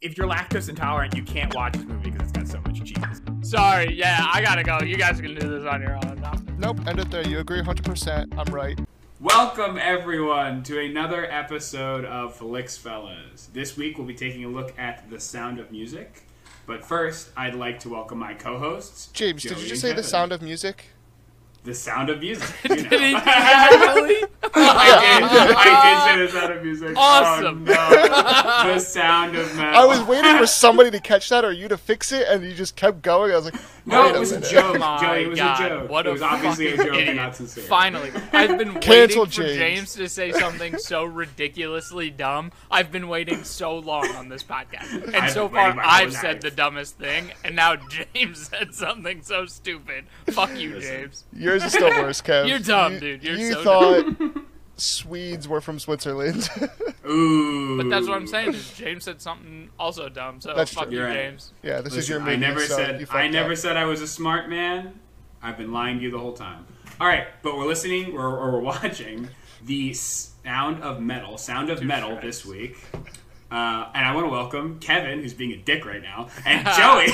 if you're lactose intolerant, you can't watch this movie because it's got so much cheese. Sorry, yeah, I gotta go. You guys can do this on your own. No. Nope, end it there. You agree 100%. I'm right. Welcome everyone to another episode of Flix Fellas. This week we'll be taking a look at The Sound of Music. But first, I'd like to welcome my co-hosts. James, Joey did you and just say the sound of music? The Sound of Music. You know. Did he actually? I, did, I did say The Sound of Music. Awesome. Oh, no. the Sound of Metal. I was waiting for somebody to catch that or you to fix it, and you just kept going. I was like, No, it was a minute. joke. My Joey, it was God, a joke. What it a was obviously a fucking joke and idiot. not sincere. Finally, I've been waiting Cancel for James. James to say something so ridiculously dumb. I've been waiting so long on this podcast, and I've so far I've said life. the dumbest thing, and now James said something so stupid. Fuck you, Listen. James. Yours is still worse, Kev. You're dumb, You- dude. You're you so thought Swedes were from Switzerland. Ooh. But that's what I'm saying. Is James said something also dumb. So That's fuck true. you, right. James. yeah, this is your Listen, movie. I never so said fucked I never up. said I was a smart man. I've been lying to you the whole time. All right, but we're listening or, or we're watching the Sound of Metal, Sound of Two Metal strikes. this week. Uh, and I want to welcome Kevin, who's being a dick right now, and Joey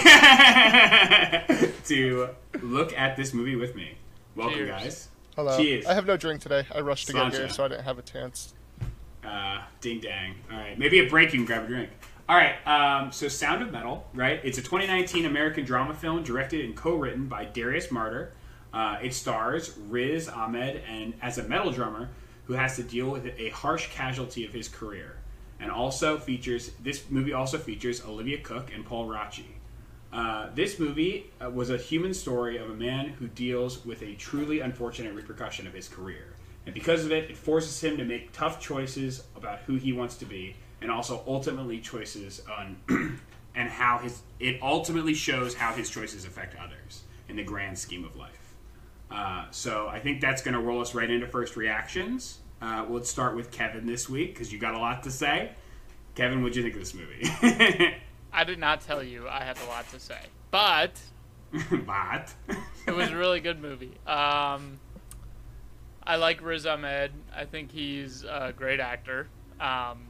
to look at this movie with me. Welcome, Cheers. guys. Hello. Cheers. I have no drink today. I rushed to get Sláinte. here, so I didn't have a chance. Uh, ding dang. All right, maybe a break. You can grab a drink. All right. Um, so, Sound of Metal, right? It's a 2019 American drama film directed and co-written by Darius Marder. Uh, it stars Riz Ahmed and as a metal drummer who has to deal with a harsh casualty of his career, and also features this movie also features Olivia Cooke and Paul Raci. Uh, this movie uh, was a human story of a man who deals with a truly unfortunate repercussion of his career. And because of it, it forces him to make tough choices about who he wants to be, and also ultimately choices on and how his it ultimately shows how his choices affect others in the grand scheme of life. Uh, so I think that's going to roll us right into first reactions. Uh, let's start with Kevin this week because you got a lot to say. Kevin, what'd you think of this movie? I did not tell you I had a lot to say, but but it was a really good movie. Um, I like Riz Ahmed. I think he's a great actor. Um,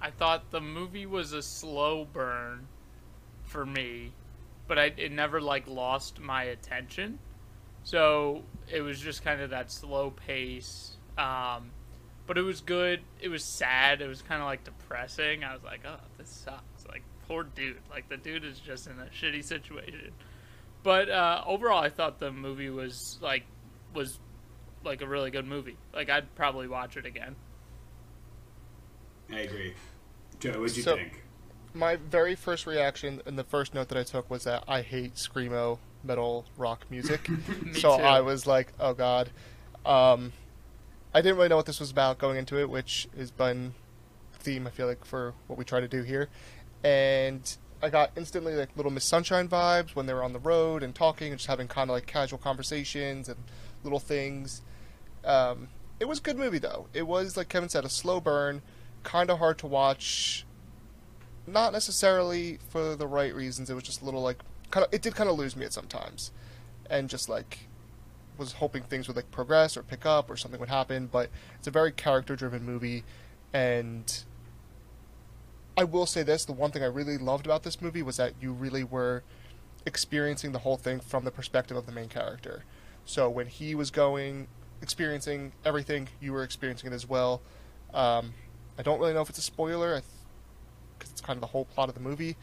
I thought the movie was a slow burn for me, but I it never like lost my attention. So it was just kind of that slow pace. Um, but it was good. It was sad. It was kind of like depressing. I was like, oh, this sucks. Like poor dude. Like the dude is just in a shitty situation. But uh, overall, I thought the movie was like was like a really good movie. Like I'd probably watch it again. I agree. Joe, what'd you So- think? My very first reaction and the first note that I took was that I hate screamo metal rock music. Me so too. I was like, oh god. Um, I didn't really know what this was about going into it, which has been theme I feel like for what we try to do here. And I got instantly like little Miss Sunshine vibes when they were on the road and talking and just having kind of like casual conversations and little things. Um, it was a good movie though. It was like Kevin said, a slow burn, kind of hard to watch. Not necessarily for the right reasons. It was just a little like kind of. It did kind of lose me at sometimes, and just like was hoping things would like progress or pick up or something would happen. But it's a very character driven movie, and I will say this: the one thing I really loved about this movie was that you really were experiencing the whole thing from the perspective of the main character. So when he was going, experiencing everything, you were experiencing it as well. Um, I don't really know if it's a spoiler, because it's kind of the whole plot of the movie.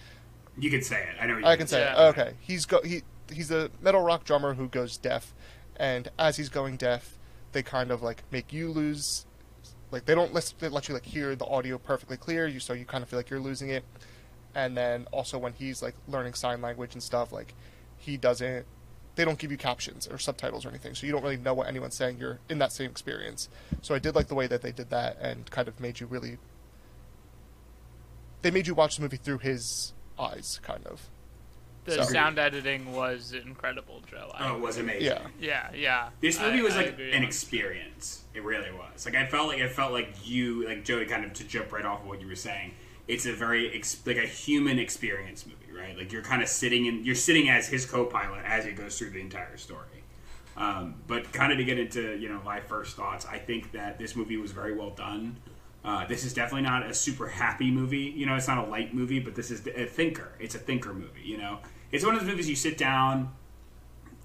You can say it. I know. You I can say, Yeah. it. okay, he's go he he's a metal rock drummer who goes deaf, and as he's going deaf, they kind of like make you lose, like they don't let they let you like hear the audio perfectly clear. You so you kind of feel like you're losing it, and then also when he's like learning sign language and stuff, like he doesn't. They don't give you captions or subtitles or anything, so you don't really know what anyone's saying. You're in that same experience. So I did like the way that they did that and kind of made you really. They made you watch the movie through his eyes, kind of. The So- sound editing was incredible, Joe. I Oh, it was amazing. Yeah. Yeah, yeah. This I- movie was I like agree an experience. It really was. Like I felt like it felt like you, like Joey, kind of to jump right off of what you were saying. It's a very ex- like a human experience movie, right? Like you're kind of sitting in, you're sitting as his co-pilot as he goes through the entire story. Um, but kind of to get into you know my first thoughts, I think that this movie was very well done. Uh, this is definitely not a super happy movie. You know, it's not a light movie, but this is a thinker. It's a thinker movie. You know, it's one of those movies you sit down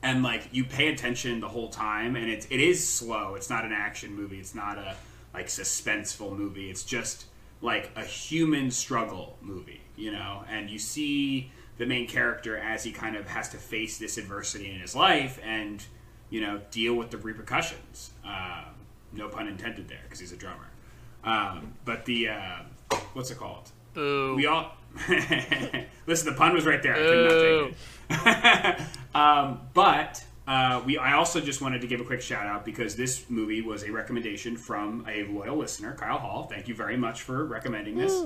and like you pay attention the whole time, and it's it is slow. It's not an action movie. It's not a like suspenseful movie. It's just like a human struggle movie. You know, and you see the main character as he kind of has to face this adversity in his life and you know deal with the repercussions. Uh, no pun intended there because he's a drummer. Um, but the uh, what's it called? Boo. We all listen. The pun was right there. I could not take it. um, but uh, we. I also just wanted to give a quick shout out because this movie was a recommendation from a loyal listener, Kyle Hall. Thank you very much for recommending this.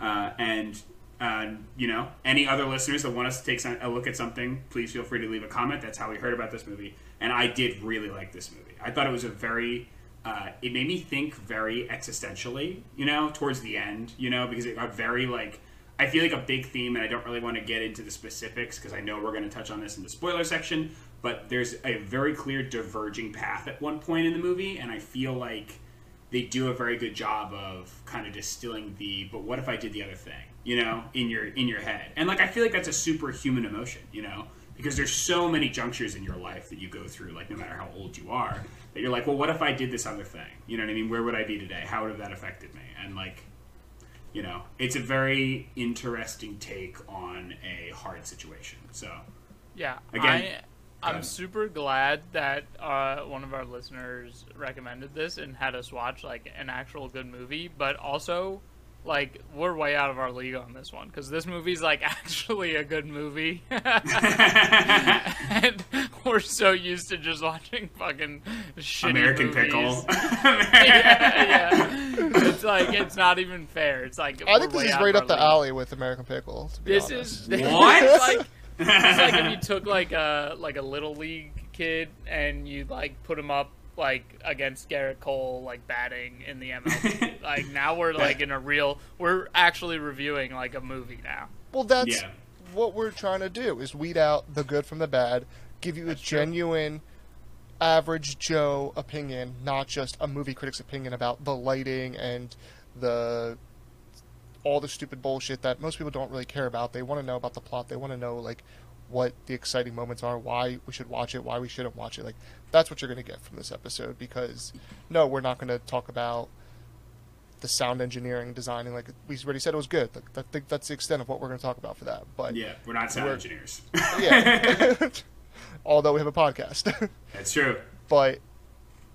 Uh, and uh, you know, any other listeners that want us to take some, a look at something, please feel free to leave a comment. That's how we heard about this movie, and I did really like this movie. I thought it was a very uh, it made me think very existentially, you know, towards the end, you know, because it got very like I feel like a big theme, and I don't really want to get into the specifics because I know we're going to touch on this in the spoiler section. But there's a very clear diverging path at one point in the movie, and I feel like they do a very good job of kind of distilling the "but what if I did the other thing?" you know, in your in your head. And like I feel like that's a superhuman emotion, you know, because there's so many junctures in your life that you go through, like no matter how old you are, that you're like, well, what if I did this other thing? You know what I mean? Where would I be today? How would have that affected me? And like you know, it's a very interesting take on a hard situation. So, Yeah, Again, I, I'm super glad that uh, one of our listeners recommended this and had us watch like an actual good movie. But also, like we're way out of our league on this one because this movie's like actually a good movie, and we're so used to just watching fucking shitty American movies. Pickle. yeah, yeah. It's like it's not even fair. It's like I we're think this is right up the league. alley with American Pickle. To be This honest. is What? It's like, it's like if you took like a like a little league kid and you like put him up like against Gerrit Cole like batting in the MLB. like now we're like in a real we're actually reviewing like a movie now. well, that's Yeah. what we're trying to do: is weed out the good from the bad, give you a That's true. genuine, average Joe opinion, not just a movie critic's opinion about the lighting and the all the stupid bullshit that most people don't really care about. They want to know about the plot. They want to know like what the exciting moments are, why we should watch it, why we shouldn't watch it. Like that's what you're going to get from this episode because no, we're not going to talk about the sound engineering, designing. Like we already said, it was good. Like, I think that's the extent of what we're going to talk about for that. But yeah, we're not sound We're- engineers. yeah, although we have a podcast, That's true. but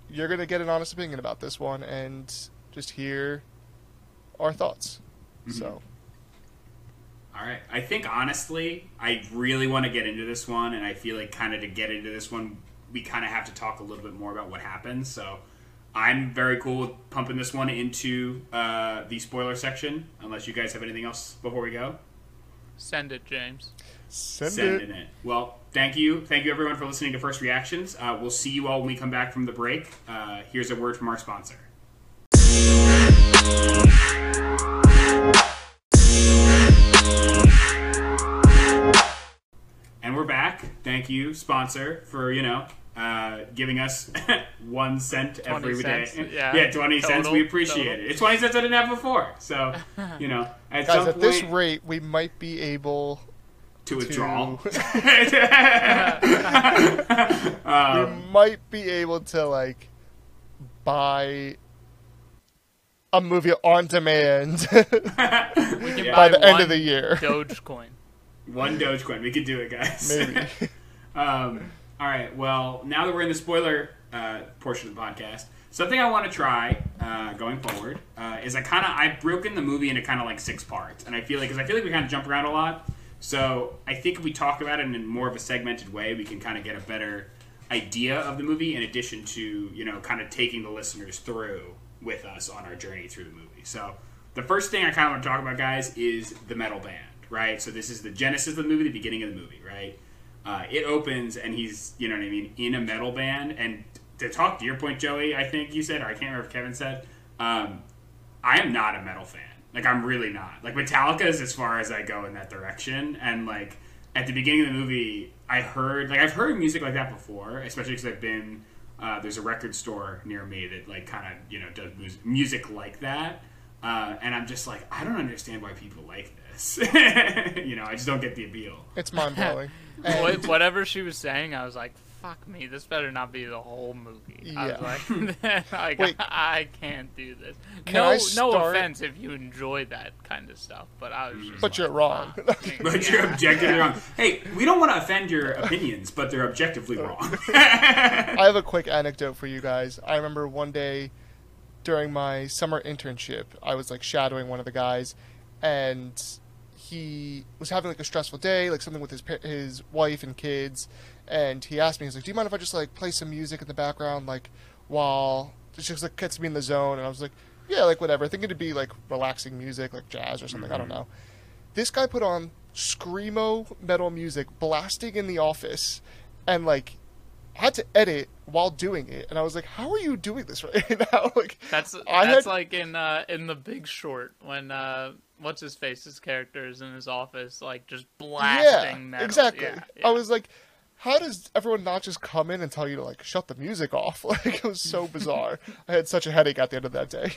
you're going to get an honest opinion about this one and just hear our thoughts. Mm-hmm. So All right. I think honestly, I really want to get into this one, and I feel like kind of to get into this one, we kind of have to talk a little bit more about what happens. So I'm very cool with pumping this one into uh, the spoiler section, unless you guys have anything else before we go. Send it, James. send Sending it. it. Well, thank you. Thank you, everyone, for listening to First Reactions. Uh, we'll see you all when we come back from the break. Uh, here's a word from our sponsor. Thank you, sponsor, for, you know, uh, giving us one cent 20 every day. cents, yeah. yeah, 20 cents. We appreciate total. it. It's 20 cents I didn't have before. So, you know, at Guys, some at this rate, we might be able to withdraw. we might be able to like buy a movie on demand We Yeah. by the end of the year. Dogecoin. One Dogecoin. We could do it, guys. Maybe. Um, all right. Well, now that we're in the spoiler uh, portion of the podcast, something I want to try uh, going forward uh, is I kind of I've broken the movie into kind of like six parts, and I feel like because I feel like we kind of jump around a lot. So I think if we talk about it in more of a segmented way, we can kind of get a better idea of the movie. In addition to you know kind of taking the listeners through with us on our journey through the movie. So the first thing I kind of want to talk about, guys, is the metal band. Right. So this is the genesis of the movie, the beginning of the movie. Right. Uh, it opens and he's you know what I mean in a metal band. And to talk to your point, Joey, I think you said, or I can't remember if Kevin said, um, I am not a metal fan. Like I'm really not. Like Metallica is as far as I go in that direction. And like at the beginning of the movie, I heard like I've heard music like that before, especially because I've been uh, there's a record store near me that like kind of you know does music like that. Uh, and I'm just like, I don't understand why people like this. you know, I just don't get the appeal. It's mind blowing. What- Whatever she was saying, I was like, "Fuck me! This better not be the whole movie." I was like, like Wait. I can't do this. Can no, I no offense if you enjoy that kind of stuff, but I was just But like, you're wrong. "Fuck." But you're objectively wrong. Hey, we don't want to offend your opinions, but they're objectively wrong. I have a quick anecdote for you guys. I remember one day during my summer internship, I was like shadowing one of the guys, and he was having like a stressful day, like something with his his wife and kids, and he asked me, he's like, "Do you mind if I just like play some music in the background, like while it just like gets me in the zone?" And I was like, "Yeah, like whatever." I think it'd be like relaxing music, like jazz or something. I don't know. This guy put on screamo metal music, blasting in the office, and like had to edit while doing it, and I was like, "How are you doing this right now?" like, That's I that's had- like in uh, in the Big Short when uh, what's his face's character is in his office, like just blasting yeah, metal. exactly. Yeah, I was like, "How does everyone not just come in and tell you to like shut the music off?" Like, it was so bizarre. I had such a headache at the end of that day.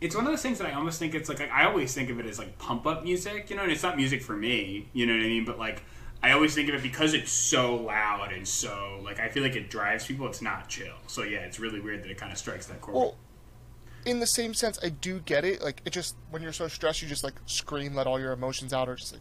it's one of those things that I almost think it's like, like I always think of it as like pump up music, you know, and it's not music for me, you know what I mean? But like I always think of it because it's so loud and so like I feel like it drives people. It's not chill. So yeah, it's really weird that it kind of strikes that chord. Well, in the same sense, I do get it. Like, it just when you're so stressed, you just like scream, let all your emotions out, or just like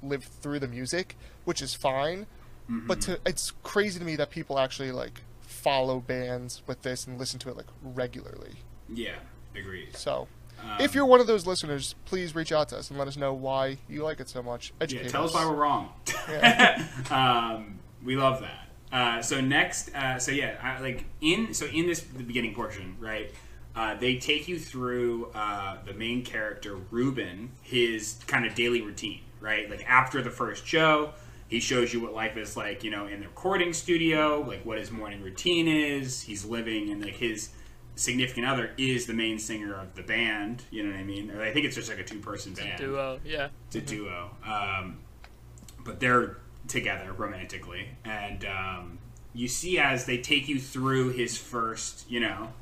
live through the music, which is fine. Mm-hmm. But to it's crazy to me that people actually like follow bands with this and listen to it like regularly. yeah, agreed. So, Um, if you're one of those listeners, please reach out to us and let us know why you like it so much. Educate Yeah, tell us us. why we're wrong. Yeah. um, we love that. Uh, so next, uh, so yeah, I, like in so in this the beginning portion, right? Uh, they take you through uh, the main character Ruben, his kind of daily routine, right? Like after the first show, he shows you what life is like, you know, in the recording studio, like what his morning routine is. He's living in like his significant other is the main singer of the band. You know what I mean? Or I think it's just like a two person band duo. Yeah. it's a duo. Um, but they're together romantically, and um, you see as they take you through his first, you know,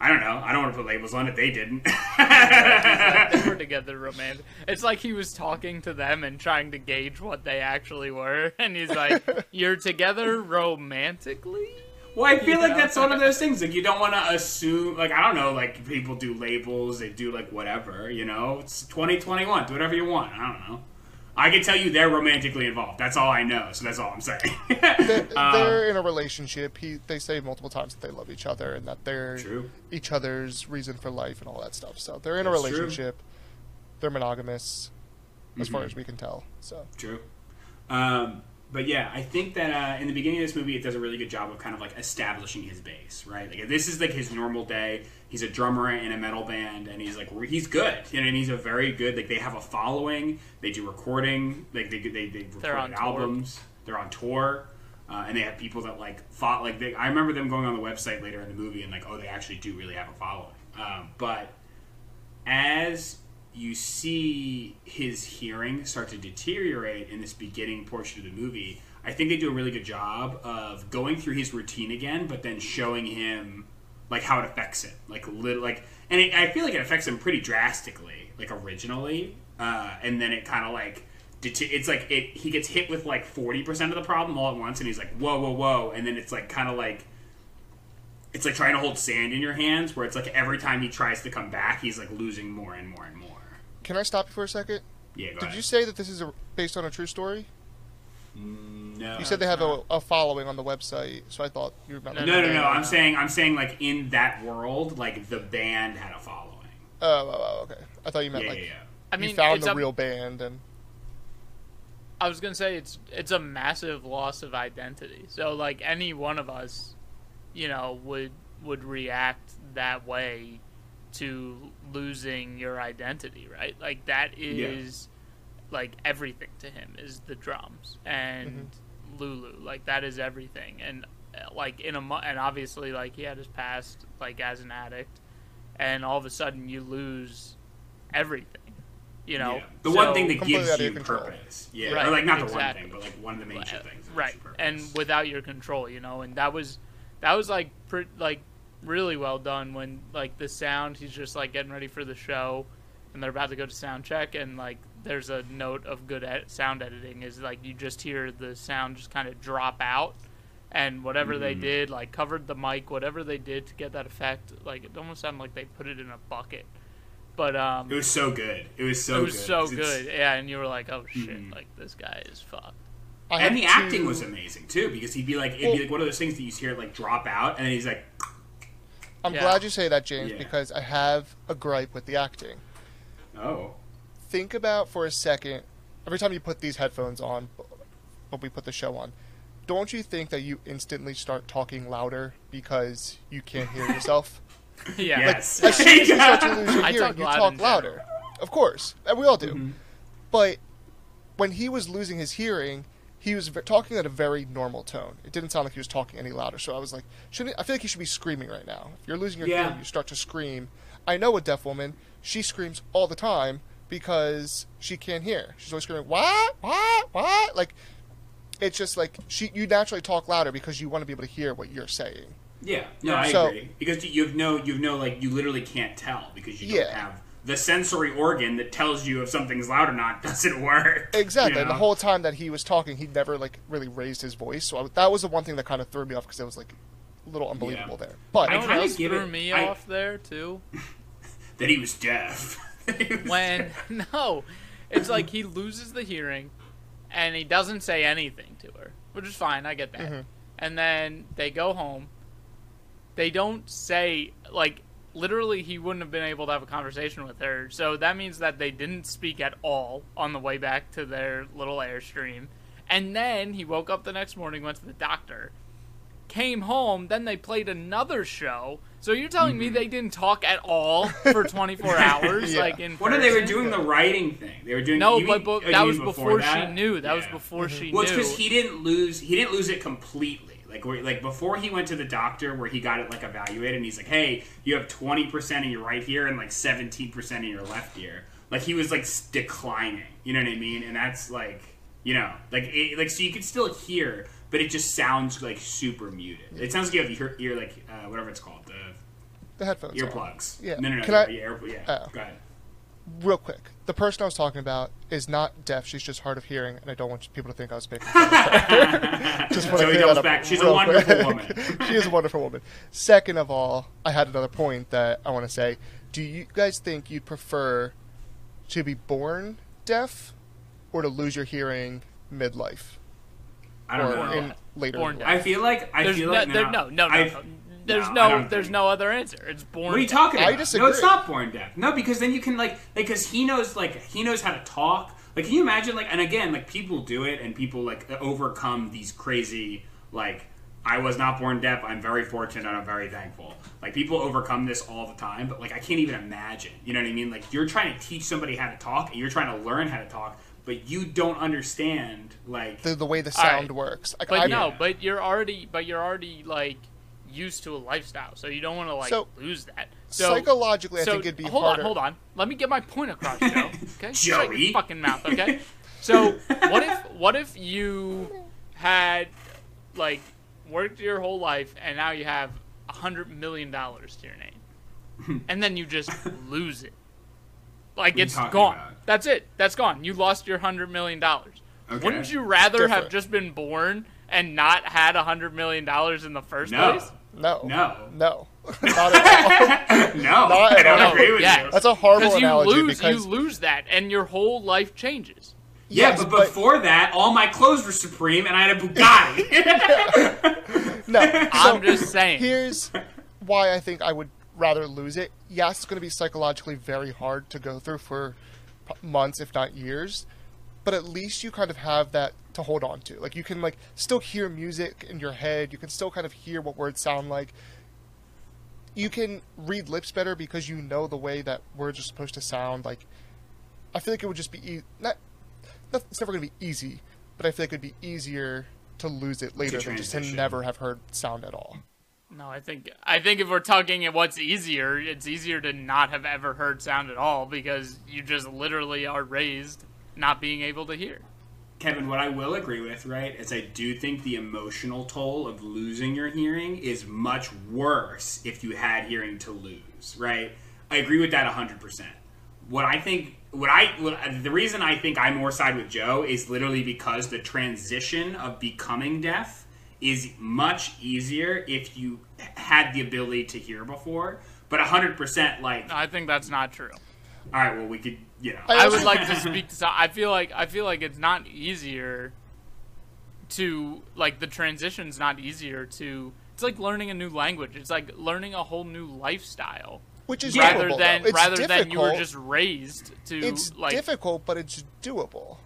I don't know, I don't want to put labels on it. They didn't. they were together romantic. It's like he was talking to them and trying to gauge what they actually were, and he's like, "You're together romantically." Well, I feel like Yeah. that's one of those things. Like you don't want to assume. Like I don't know. Like people do labels. They do like whatever. You know, it's 2021. Do whatever you want. I don't know. I can tell you they're romantically involved. That's all I know. So that's all I'm saying. They're, Um, they're in a relationship. He they say multiple times that they love each other and that they're True. each other's reason for life and all that stuff. So they're in a That's true. relationship. They're monogamous, as far Mhm. as we can tell. So True. Um, but yeah, I think that uh, in the beginning of this movie, it does a really good job of kind of like establishing his base, right? Like this is like his normal day. He's a drummer in a metal band, and he's like he's good, you know, and he's a very good. Like they have a following. They do recording. Like they they they record on tour. albums. They're on tour. Uh, and they have people that like fought like they, I remember them going on the website later in the movie and like oh they actually do really have a following um, but as you see his hearing start to deteriorate in this beginning portion of the movie, I think they do a really good job of going through his routine again, but then showing him like how it affects him, like little like, and it, I feel like it affects him pretty drastically, like originally, uh, and then it kind of like. It's like it. He gets hit with like forty percent of the problem all at once, and he's like, "Whoa, whoa, whoa!" And then it's like kind of like it's like trying to hold sand in your hands, where it's like every time he tries to come back, he's like losing more and more and more. Can I stop you for a second? Yeah, go Did ahead. you say that this is a, based on a true story? Mm, no. You said they have a, a following on the website, so I thought you were about No, to no, no, No, no. no, I'm saying, I'm saying, like in that world, like the band had a following. Oh, oh, oh, okay. I thought you meant Yeah, like yeah, yeah. I mean, found it's the a- real band and I was gonna say it's it's a massive loss of identity. So like any one of us, you know, would would react that way to losing your identity, right? Like that is like everything to him is the drums and Lulu. Like that is everything. And uh, like in a mo- and obviously like he had his past like as an addict, and all of a sudden you lose everything. You know, Yeah. the one thing that gives you purpose. Yeah, Right, or like not the one thing, but like one of the major things. right and without your control you know and that was that was like pre- like really well done when like the sound he's just like getting ready for the show and they're about to go to sound check and like there's a note of good ed- sound editing is like you just hear the sound just kind of drop out and whatever they Mhm. did like covered the mic whatever they did to get that effect like it almost sounded like they put it in a bucket but um It was so good. It was so it was good. so 'cause it's- good yeah and you were like oh shit Mhm. like this guy is fucked I And the have acting was amazing too, because he'd be like, it'd Well- be like one of those things that you hear like drop out, and then he's like, I'm Yeah. glad you say that, James, Yeah. because I have a gripe with the acting. oh, Think about for a second, every time you put these headphones on, when we put the show on, don't you think that you instantly start talking louder because you can't hear yourself? yeah Yes. As soon as you start to lose your I hearing, talk you talk in louder. Of course, and we all do. Mhm. But when he was losing his hearing, he was talking at a very normal tone. It didn't sound like he was talking any louder. So I was like, shouldn't I feel like he should be screaming right now. If you're losing your Yeah. hearing, you start to scream. I know a deaf woman. She screams all the time because she can't hear. She's always screaming, "What? What? What?" Like it's just like she. You naturally talk louder because you want to be able to hear what you're saying. yeah, no, I So- agree, because you have no, you have no, like, you literally can't tell because you don't have the sensory organ that tells you if something's loud or not doesn't work. Exactly. you And the whole time that he was talking, he never like really raised his voice. So I, that was the one thing that kind of threw me off because it was like a little unbelievable there. But You I kinda threw it- me I- off there too? that he was deaf. He was When deaf. no, it's like he loses the hearing, and he doesn't say anything to her, which is fine. I get that. Mhm. And then they go home. They don't say like literally he wouldn't have been able to have a conversation with her. So that means that they didn't speak at all on the way back to their little airstream. And then he woke up the next morning, went to the doctor, came home, then they played another show. So you're telling me mm-hmm. they didn't talk at all for 24 hours, Yeah. like in What are they were doing the writing thing? They were doing No, but, but that was before, she that? knew. That was Yeah. before mm-hmm. she knew. Well, it's because he didn't lose. He didn't lose it completely. Like where, like before he went to the doctor, where he got it like evaluated, and he's like, "Hey, you have twenty percent in your right ear and like seventeen percent in your left ear." Like he was like declining. You know what I mean? And that's like, you know, like it, like so you can still hear, but it just sounds like super muted. It sounds like you have your ear like uh, whatever it's called, the the headphones. on. earplugs. Yeah. No, no, no. Can yeah, I- yeah, yeah. Oh. Go ahead. Real quick, the person I was talking about is not deaf. She's just hard of hearing, and I don't want people to think I was making fun of her. Just wanna so he clear that back. She's a wonderful quick. woman. she is a wonderful woman. Second of all, I had another point that I want to say. Do you guys think you'd prefer to be born deaf or to lose your hearing midlife I don't or know. in later Born deaf. I feel like I There's feel no, like there, no, no, no, no. There's no, no, there's no other answer. It's born. What are you deaf. talking I about? disagree. No, it's not born deaf. No, because then you can like because he knows like he knows how to talk. Like, can you imagine like and again like people do it and people like overcome these crazy like I was not born deaf. I'm very fortunate and I'm very thankful. Like people overcome this all the time, but like I can't even imagine. You know what I mean? Like you're trying to teach somebody how to talk and you're trying to learn how to talk, but you don't understand like The, the way the All right. sound works. Like, But I, no, Yeah. but you're already, but you're already like used to a lifestyle, so you don't want to like So, lose that. So psychologically, so I think it'd be hold harder. on, hold on. Let me get my point across, Joe. Okay, shut Joey. your fucking mouth. Okay. So what if what if you had like worked your whole life and now you have a hundred million dollars to your name, and then you just lose it? Like are you it's gone. about? That's it. That's gone. You lost your hundred million dollars. Okay. Wouldn't you rather have just been born and not had a hundred million dollars in the first no, place? No. No. No. Not at all. no, Not I don't all. agree with Yeah. you. That's a horrible Because you analogy lose, because you lose that, and your whole life changes. Yeah, Yes, but but- before that, all my clothes were Supreme, and I had a Bugatti. no. I'm just saying. Here's why I think I would rather lose it. Yes, it's going to be psychologically very hard to go through for months, if not years, but at least you kind of have that to hold on to. Like you can like still hear music in your head. You can still kind of hear what words sound like. You can read lips better because you know the way that words are supposed to sound. Like I feel like it would just be e- not, not. It's never going to be easy, but I feel like it'd be easier to lose it later than just to never have heard sound at all. No, I think I think if we're talking at what's easier, it's easier to not have ever heard sound at all because you just literally are raised not being able to hear. Kevin, what I will agree with, right, is I do think the emotional toll of losing your hearing is much worse if you had hearing to lose, right? I agree with that 100%. What I think, what I, what, the reason I think I more side with Joe is literally because the transition of becoming deaf is much easier if you had the ability to hear before. But 100%, like, I think that's not true. all right, well, we could, you know. I I would like to speak to. some- I feel like I feel like it's not easier to like the transition's not easier to. It's like learning a new language. It's like learning a whole new lifestyle. which is rather doable, than though. It's rather than you were just raised to it's like difficult, but it's doable.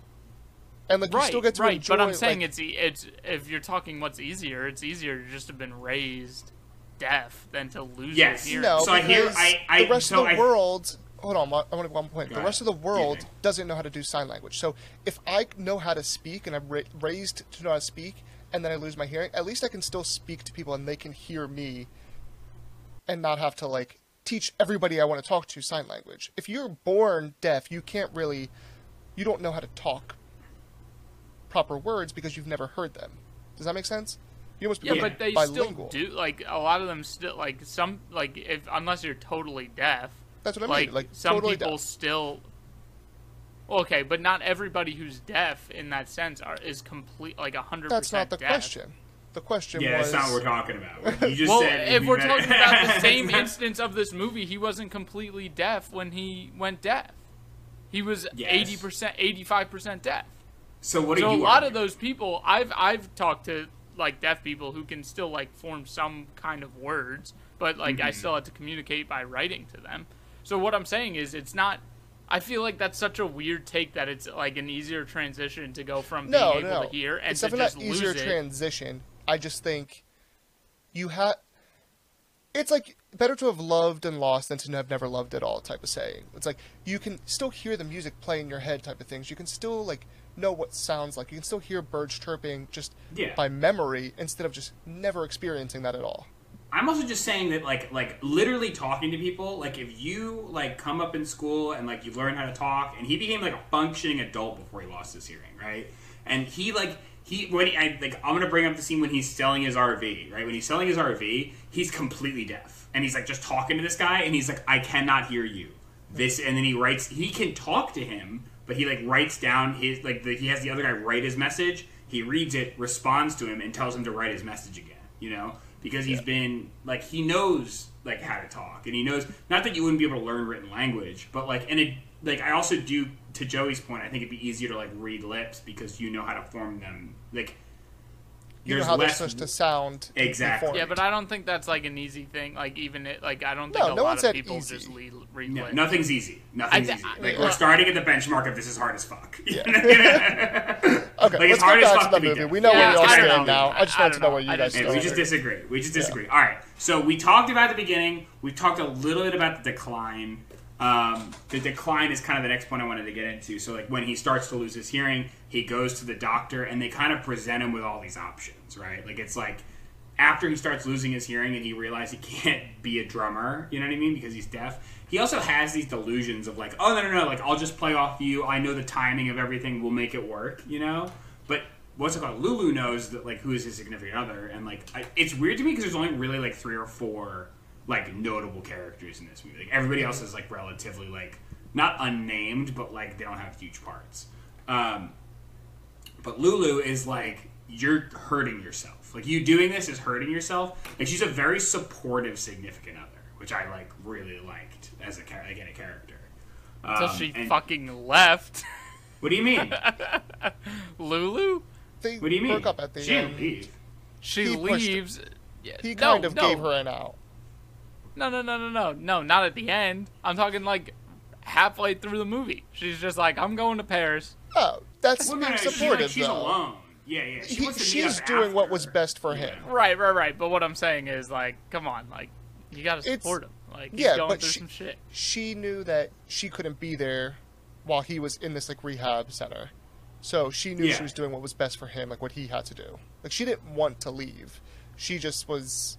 And like right, you still get to right. enjoy. but I'm saying like, it's e- it's if you're talking what's easier, it's easier to just have been raised deaf than to lose Yes. your hearing. no. So I hear- because I- I- the rest so of the I- world. Hold on, I want to one point. Go the ahead. rest of the world me. doesn't know how to do sign language. So if I know how to speak and I'm ra- raised to know how to speak, and then I lose my hearing, at least I can still speak to people and they can hear me, and not have to like teach everybody I want to talk to sign language. If you're born deaf, you can't really, you don't know how to talk proper words because you've never heard them. Does that make sense? You must be Yeah, Yeah. but they bilingual. still do like a lot of them still like some like if unless you're totally deaf, That's what I like, mean. Like some totally people deaf. still okay, but not everybody who's deaf in that sense are is complete like a hundred That's percent not the deaf. question. The question Yeah, was. that's not what we're talking about. You just Well, said if we we're met- talking about the same instance of this movie, he wasn't completely deaf when he went deaf. He was eighty percent, eighty-five percent deaf. So what are you so a you? lot of those people, I've I've talked to like deaf people who can still like form some kind of words, but like Mm-hmm. I still had to communicate by writing to them. So what I'm saying is, it's not. I feel like that's such a weird take that it's like an easier transition to go from being no, able no. to hear and it's to definitely just not easier lose it. transition. I just think you have. It's like better to have loved and lost than to have never loved at all type of saying. It's like you can still hear the music play in your head type of things. You can still like know what sounds like. You can still hear birds chirping just Yeah. by memory instead of just never experiencing that at all. I'm also just saying that like like literally talking to people, like if you like come up in school and like you learn how to talk, and he became like a functioning adult before he lost his hearing, right? And he like he when he I, like I'm gonna bring up the scene when he's selling his RV, right? When he's selling his RV, he's completely deaf, and he's like just talking to this guy, and he's like, I cannot hear you. This, and then he writes. He can talk to him, but he like writes down his like the, he has the other guy write his message. He reads it, responds to him, and tells him to write his message again. You know, because he's been like he knows like how to talk, and he knows not that you wouldn't be able to learn written language, but like and it like I also do to Joey's point. I think it'd be easier to like read lips because you know how to form them. Like You know there's how they're less supposed to sound. Exactly. formed. Yeah, but I don't think that's like an easy thing. Like even it, like I don't No, think a no one lot of people easy. just lead, read No, nothing's easy. Nothing's I- easy. I- Like well- we're starting at the benchmark of this is hard as fuck. Okay, Like, it's let's hard go as back fuck to the to be movie. We know Yeah, where we all I stand now. I just want to know know. where you guys stand. we just disagree. We just disagree. All right. So we talked about the beginning. We talked a little bit about the decline. Um, the decline is kind of the next point I wanted to get into. So like when he starts to lose his hearing, he goes to the doctor, and they kind of present him with all these options, right? Like it's like after he starts losing his hearing and he realizes he can't be a drummer, you know what I mean? Because he's deaf. He also has these delusions of like, oh no no no, like I'll just play off you. I know the timing of everything will make it work, you know. But what's it called? Lulu knows that like who is his significant other, and like I, it's weird to me because there's only really like three or four like notable characters in this movie. Like everybody else is like relatively like not unnamed, but like they don't have huge parts. Um, but Lulu is like you're hurting yourself. Like you doing this is hurting yourself. Like she's a very supportive significant other, which I like really liked as a char- again a character. Until Um, she and- fucking left. What do you mean? Lulu, They What do you mean? broke up at the she didn't end. leave. she He leaves. Yeah, He no, kind of no. gave her an out. No, no, no, no, no, no, not at the end. I'm talking like halfway through the movie. She's just like, I'm going to Paris. Oh, that's Well, no, no, supportive she's, like, she's though. alone. Yeah, yeah. She He- wants to she's up doing what was best for him. Yeah. Right, right, right. But what I'm saying is like, come on, like, you gotta It's- support him. Like, he's yeah, going but through she- some shit. She knew that she couldn't be there while he was in this like rehab center. So she knew Yeah. she was doing what was best for him, like what he had to do. Like she didn't want to leave. She just was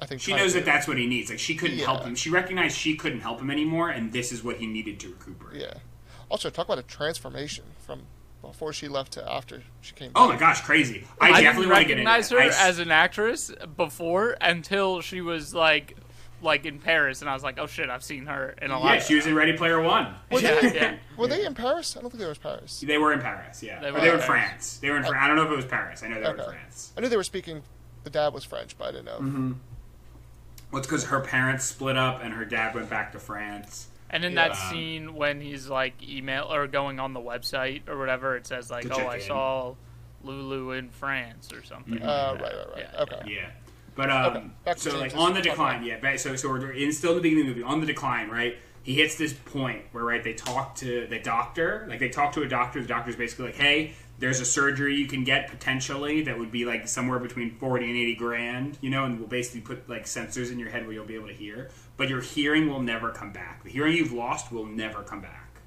I think She knows that that's what he needs. Like she couldn't help him. She recognized she couldn't help him anymore, and this is what he needed to recuperate. Yeah. Also talk about a transformation from before she left to after she came. Back. Oh back. my gosh, crazy! I, I definitely didn't want to get into recognize her I s- as an actress before until she was like, like in Paris, and I was like, oh shit, I've seen her in a lot. yeah, she was in Ready Player One. Were Yeah, they, yeah. were they in Paris? I don't think they were in Paris. They were in Paris, yeah. They or were they were in in France. They were in France. I don't know if it was Paris. I know they were in France. I knew they were speaking. The dad was French, but I didn't know. Mm-hmm. Well, it's because her parents split up and her dad went back to France. And in Yeah. that scene when he's like email or going on the website or whatever, it says like, "Oh, I in. saw Lulu in France" or something. Mhm. Uh, like right, right, right. Yeah, okay. Yeah. But um, Okay, so like on the decline, line. yeah. So so we're in still in the beginning of the movie on the decline, right? He hits this point where right they talk to the doctor, like they talk to a doctor. The doctor's basically like, "Hey, there's a surgery you can get potentially that would be like somewhere between forty and eighty grand, you know, and we'll basically put like sensors in your head where you'll be able to hear, but your hearing will never come back. The hearing you've lost will never come back."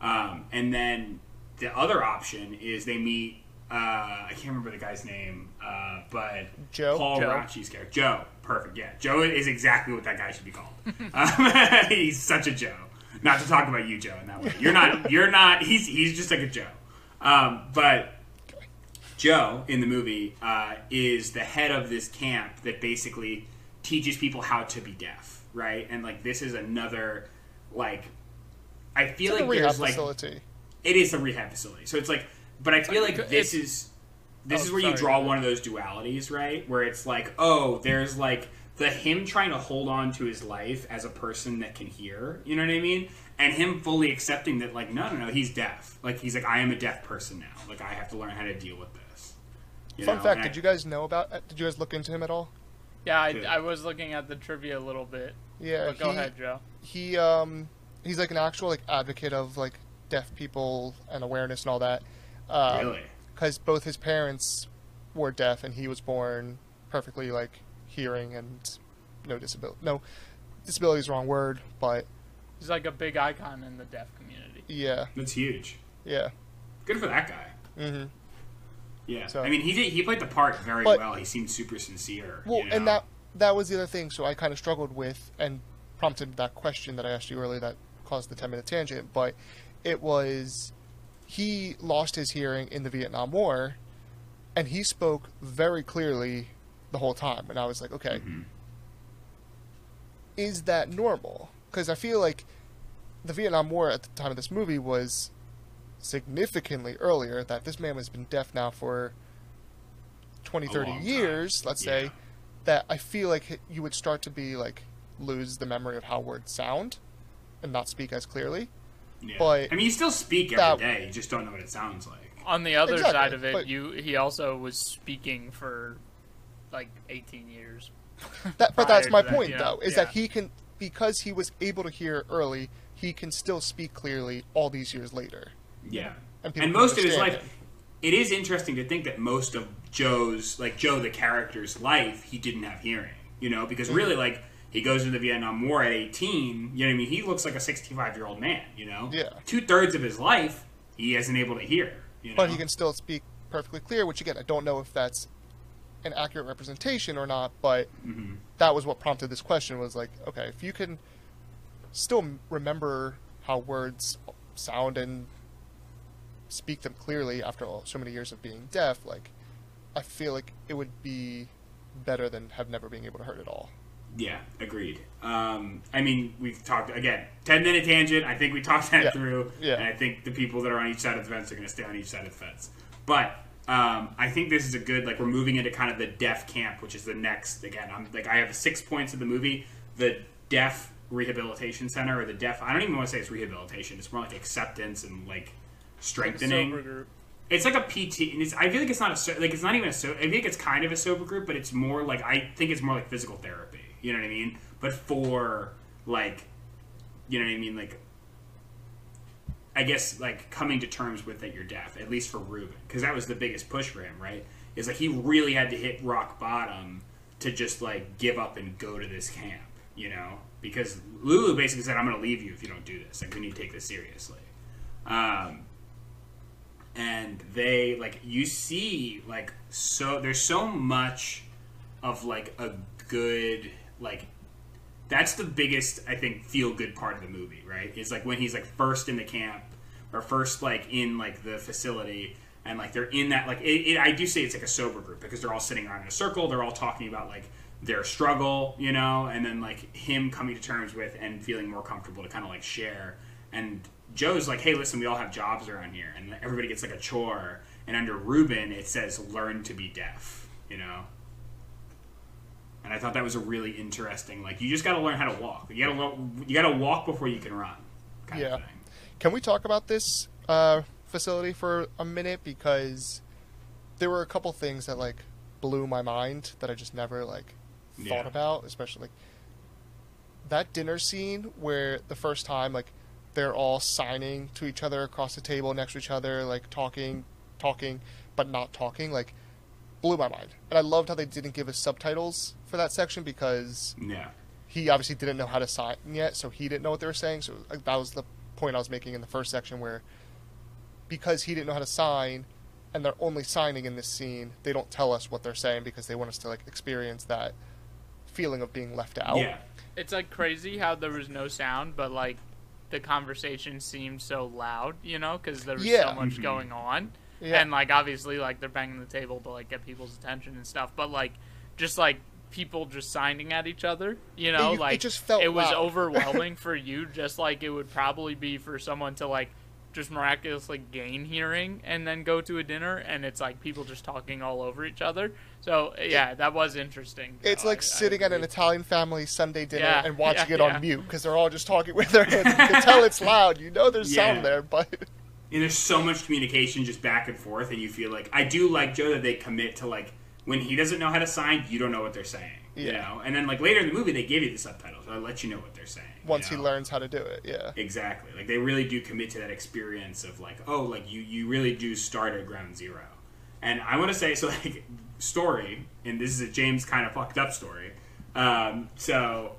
Um, and then the other option is they meet. Uh, I can't remember the guy's name, uh, but Joe? Paul Joe. Raci's character. Joe. Perfect. Yeah, Joe is exactly what that guy should be called. um, he's such a Joe. Not to talk about you, Joe, in that way. You're not. You're not. He's he's just like a Joe. Um, but Joe in the movie uh, is the head of this camp that basically teaches people how to be deaf, right? And like this is another like I feel It's like a like rehab there's like it is a rehab facility. So it's like, but I feel like It's- this is this Oh, is where you sorry. draw one of those dualities, right? Where it's like, oh, there's like the him trying to hold on to his life as a person that can hear, you know what I mean? And him fully accepting that, like, no, no, no, he's deaf. Like he's like, I am a deaf person now. Like I have to learn how to deal with this. You Fun know? fact: And I- Did you guys know about? uh, Did you guys look into him at all? Yeah, I, I was looking at the trivia a little bit. Yeah. But go he, ahead, Joe. He um he's like an actual like advocate of like deaf people and awareness and all that. Um, Really? Because both his parents were deaf and he was born perfectly like hearing and no disability. No, disability is the wrong word, but He's like a big icon in the deaf community. yeah, That's huge. yeah. Good for that guy. hmm Yeah. So- I mean, he did. He played the part very But- well. He seemed super sincere. Well, you know? and that that was the other thing. So I kind of struggled with and prompted that question that I asked you earlier that caused the ten minute tangent. But it was he lost his hearing in the Vietnam War, and he spoke very clearly the whole time. And I was like, okay, Mhm. is that normal? Because I feel like the Vietnam War at the time of this movie was significantly earlier. That this man has been deaf now for 20, A 30 long time. years, let's Yeah. say. That I feel like you would start to be like lose the memory of how words sound and not speak as clearly. Yeah. But I mean, you still speak every that- day. You just don't know what it sounds like. On the other Exactly, side of it, but- you he also was speaking for like 18 years. That, but that's my that, point, yeah, though, is yeah. that he can because he was able to hear early, he can still speak clearly all these years later. Yeah. And And most of his life, him. it is interesting to think that most of Joe's, like Joe the character's life, he didn't have hearing. You know, because Mm-hmm. really, like, he goes into the Vietnam War at 18. You know what I mean? He looks like a 65 year old man, you know? Yeah. Two thirds of his life, he isn't able to hear. You know? But he can still speak perfectly clear, which again, I don't know if that's an accurate representation or not, but Mhm. that was what prompted this question was like, okay, if you can still remember how words sound and speak them clearly after all, so many years of being deaf, like, I feel like it would be better than have never being able to hear it at all. Yeah, agreed. Um, I mean, we've talked again. Ten minute tangent. I think we talked that Yeah. through, Yeah. and I think the people that are on each side of the fence are going to stay on each side of the fence. But um, I think this is a good like we're moving into kind of the deaf camp, which is the next. Again, I'm like I have six points of the movie. The deaf rehabilitation center or the deaf. I don't even want to say it's rehabilitation. It's more like acceptance and like strengthening. Group. It's like a PT, and it's, I feel like it's not a so- like it's not even a so. I think it's kind of a sober group, but it's more like I think it's more like physical therapy. You know what I mean? But for like, you know what I mean? Like, I guess like coming to terms with that you're deaf, at least for Ruben, because that was the biggest push for him, right? Is like he really had to hit rock bottom to just like give up and go to this camp, you know? Because Lulu basically said, "I'm going to leave you if you don't do this. Like, we need to take this seriously." Um, and they like you see like so there's so much of like a good like that's the biggest I think feel good part of the movie, right? Is like when he's like first in the camp, or first like in like the facility and like they're in that like it, it, I do say it's like a sober group because they're all sitting around in a circle. They're all talking about like their struggle, you know, and then like him coming to terms with and feeling more comfortable to kind of like share. And Joe's like, hey, listen, we all have jobs around here, and everybody gets like a chore. And under Ruben, it says learn to be deaf, you know. And I thought that was a really interesting. Like, you just got to learn how to walk. You got to you got to walk before you can run. Kind Yeah. Of thing. Can we talk about this uh, facility for a minute because there were a couple things that like blew my mind that I just never like thought Yeah. about, especially like that dinner scene where the first time like they're all signing to each other across the table next to each other, like talking, talking, but not talking, like blew my mind. And I loved how they didn't give us subtitles for that section because Yeah. he obviously didn't know how to sign yet, so he didn't know what they were saying. So like, that was the point I was making in the first section, where because he didn't know how to sign, and they're only signing in this scene, they don't tell us what they're saying because they want us to like experience that feeling of being left out. Yeah. It's like crazy how there was no sound, but like the conversation seemed so loud, you know, because there was Yeah. so much Mhm. going on. Yeah. And like obviously, like they're banging the table to like get people's attention and stuff, but like just like people just signing at each other, you know, It- it like just felt it was loud. overwhelming for you, just like it would probably be for someone to like just miraculously gain hearing and then go to a dinner and it's like people just talking all over each other. So yeah, that was interesting. It's No, like I- I sitting at an. Italian family Sunday dinner Yeah, and watching yeah, it yeah. on mute because they're all just talking with their hands. You can tell it's loud. You know there's Yeah. sound there, but And there's so much communication just back and forth, and you feel like I do like Joe that they commit to like when he doesn't know how to sign, you don't know what they're saying, you know. And then like later in the movie, they give you the subtitles. I let you know what they're saying. you once he learns how to do it, yeah. exactly, like they really do commit to that experience of like, oh, like you you really do start at ground zero. And I want to say so like story, and this is a James kind of fucked up story. Um, so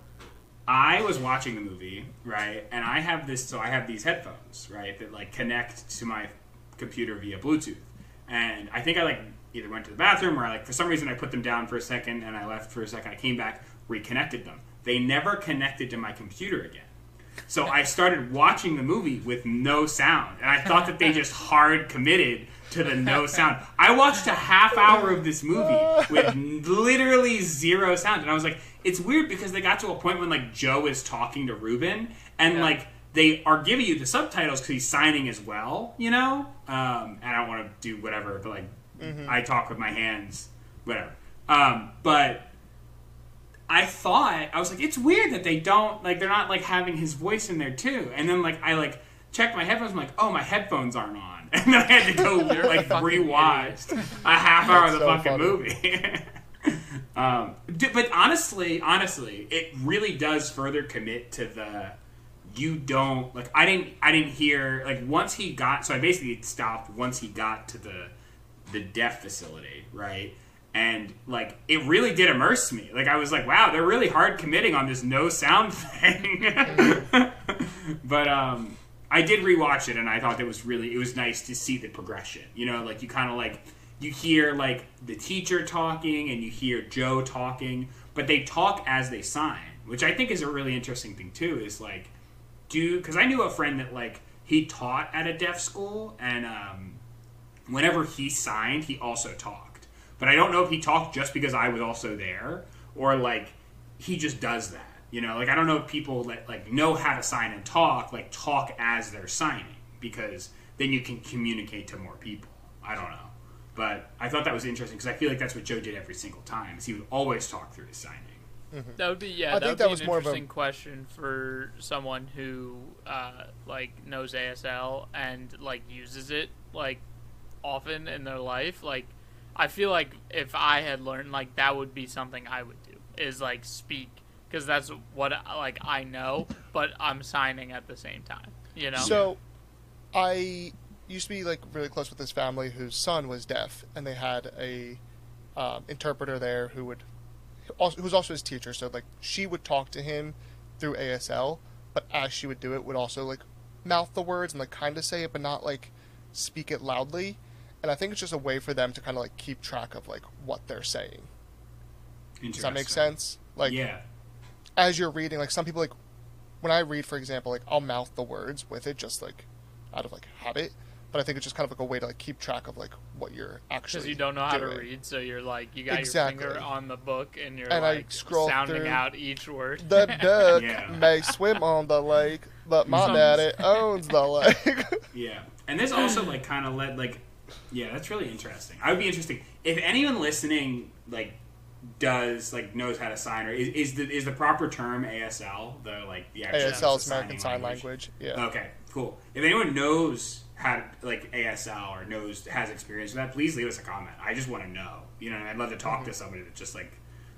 I was watching the movie, right? And I have this, so I have these headphones, right, that like connect to my computer via Bluetooth. And I think I like either went to the bathroom or I like for some reason I put them down for a second and I left for a second. I came back, reconnected them. They never connected to my computer again. So I started watching the movie with no sound, and I thought that they just hard committed to the no sound. I watched a half hour of this movie with literally zero sound, and I was like, it's weird because they got to a point when like Joe is talking to Ruben, and Yeah. like they are giving you the subtitles because he's signing as well, you know. Um, and I don't want to do whatever, but like I talk with my hands, whatever. Um, but I thought I was like, it's weird that they don't like they're not like having his voice in there too. And then like I like checked my headphones. I'm like, oh, my headphones aren't on, and then I had to go like fucking rewatch a half hour of the so fucking funny. movie. um, d- but honestly, honestly, it really does further commit to the you don't like. I didn't. I didn't hear like once he got. So I basically stopped once he got to the the deaf facility, right? And like it really did immerse me. Like I was like, wow, they're really hard committing on this no sound thing. but um I did rewatch it and I thought it was really it was nice to see the progression. You know, like you kind of like you hear like the teacher talking and you hear Joe talking, but they talk as they sign, which I think is a really interesting thing too is like do cuz I knew a friend that like he taught at a deaf school and um whenever he signed, he also talked. But I don't know if he talked just because I was also there, or like he just does that. You know, like I don't know if people that like know how to sign and talk, like talk as they're signing, because then you can communicate to more people. I don't know, but I thought that was interesting because I feel like that's what Joe did every single time. Is he would always talk through his signing. That would be yeah. I that think would that be was an more of a- interesting question for someone who uh, like knows ASL and like uses it like often in their life. Like, I feel like if I had learned like that would be something I would do is like speak because that's what like I know, but I'm signing at the same time. You know. So, I used to be like really close with this family whose son was deaf, and they had a um, interpreter there who would, also, who was also his teacher. So like she would talk to him through ASL, but as she would do it, would also like mouth the words and like kind of say it, but not like speak it loudly. And I think it's just a way for them to kind of like keep track of like what they're saying. Does that make sense? Like yeah, as you're reading, like some people like when I read, for example, like I'll mouth the words with it, just like out of like habit. But I think it's just kind of like a way to like keep track of like what you're actually Because you don't know how to read, so you're like you got Exactly. your finger on the book and you're And I like scroll sounding through out each word. The duck Yeah. may swim on the lake, but my Some- daddy owns the lake. Yeah, and this also like kind of led like, yeah, that's really interesting. I would be interesting if anyone listening like does like knows how to sign or is, is the is the proper term ASL the like the actual ASL is American Sign Language. Yeah. Okay, cool. If anyone knows how to, like ASL or knows has experience with that, please leave us a comment. I just want to know. You know, I'd love to talk to mm-hmm. somebody that just like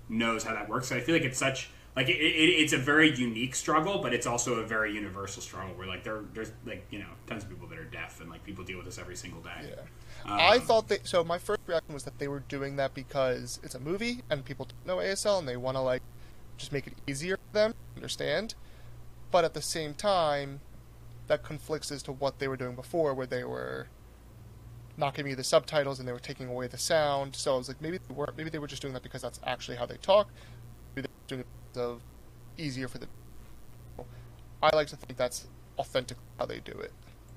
knows how that works. I feel like it's such like it, it, it's a very unique struggle, but it's also a very universal struggle. Where like there there's like you know tons of people that are deaf and like people deal with this every single day. Yeah. Um, I thought they so my first reaction was that they were doing that because it's a movie and people don't know ASL and they want to like just make it easier for them to understand. But at the same time, that conflicts as to what they were doing before, where they were not giving you the subtitles and they were taking away the sound. So I was like, maybe they were maybe they were just doing that because that's actually how they talk. Maybe they were doing it because of easier for the. I like to think that's authentic how they do it.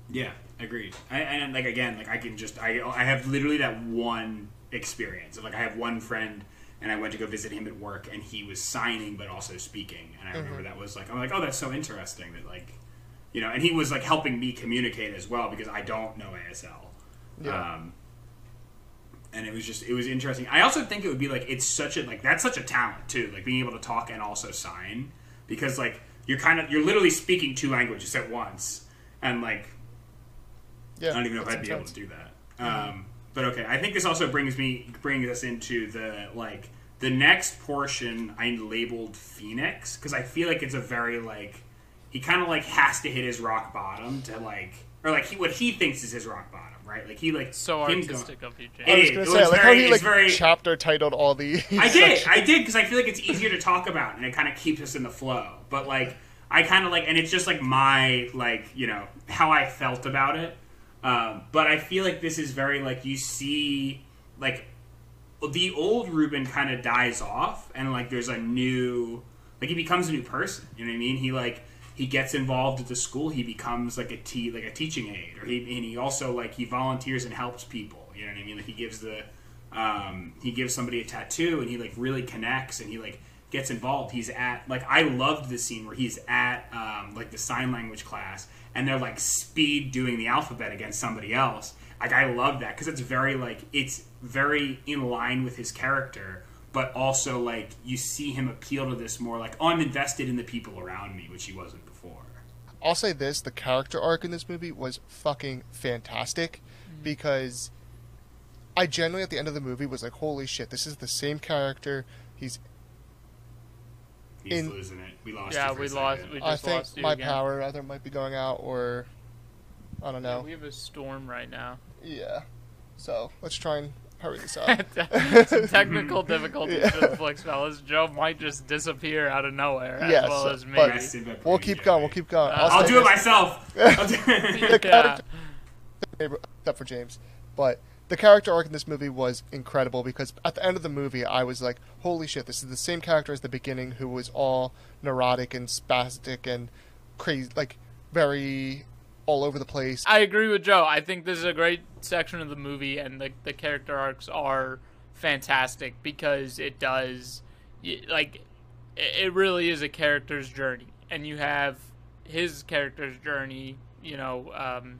Yeah, agreed. I, and like again, like I can just I I have literally that one experience. of Like I have one friend, and I went to go visit him at work, and he was signing but also speaking, and I remember that was like I'm like oh that's so interesting that like you know, and he was like helping me communicate as well because I don't know ASL. Yeah. Um, and it was just it was interesting. I also think it would be like it's such a like that's such a talent too, like being able to talk and also sign because like you're kind of you're literally speaking two languages at once, and like Yeah, I don't even know if I'd be able to do that. Um, but okay, I think this also brings me brings us into the like the next portion I labeled Phoenix because I feel like it's a very like he kind of like has to hit his rock bottom to like or like he what he thinks is his rock bottom, right? Like he like so him go- artistic of you, James. I was It gonna is. say, It was like very- how he like very- chapter titled all the. I did, I did, because I feel like it's easier to talk about and it kind of keeps us in the flow. But like, I kind of like, and it's just like my like, you know, how I felt about it. Um, but I feel like this is very like you see like the old Ruben kind of dies off, and like there's a new, like he becomes a new person. You know what I mean? He like he gets involved at the school. He becomes like a te- like a teaching aide, or he and he also like he volunteers and helps people. You know what I mean? Like he gives the um, he gives somebody a tattoo, and he like really connects, and he like gets involved. He's at like I loved the scene where he's at um, like the sign language class, and they're like speed doing the alphabet against somebody else. Like I love that because it's very like it's very in line with his character, but also like you see him appeal to this more like oh I'm invested in the people around me, which he wasn't before. I'll say this: the character arc in this movie was fucking fantastic, Mm-hmm. because I genuinely at the end of the movie was like, "Holy shit! This is the same character. He's." He's In- losing it. We lost. Yeah, you for we a lost. second. We I think lost you my again. power either might be going out or I don't Yeah, know. we have a storm right now. Yeah. So let's try and hurry this up. Some technical difficulties Yeah. for the Flix Fellas. Joe might just disappear out of nowhere, as Yes, well as me. but- Rest in peace, we'll keep going. We'll keep going. Uh, I'll, I'll do it myself. I'll do- the yeah. except for James. But the character arc in this movie was incredible because at the end of the movie, I was like, "Holy shit! This is the same character as the beginning, who was all neurotic and spastic and crazy, like very all over the place." I agree with Joe. I think this is a great section of the movie, and the the character arcs are fantastic because it does, like, it really is a character's journey, and you have his character's journey. You know, um,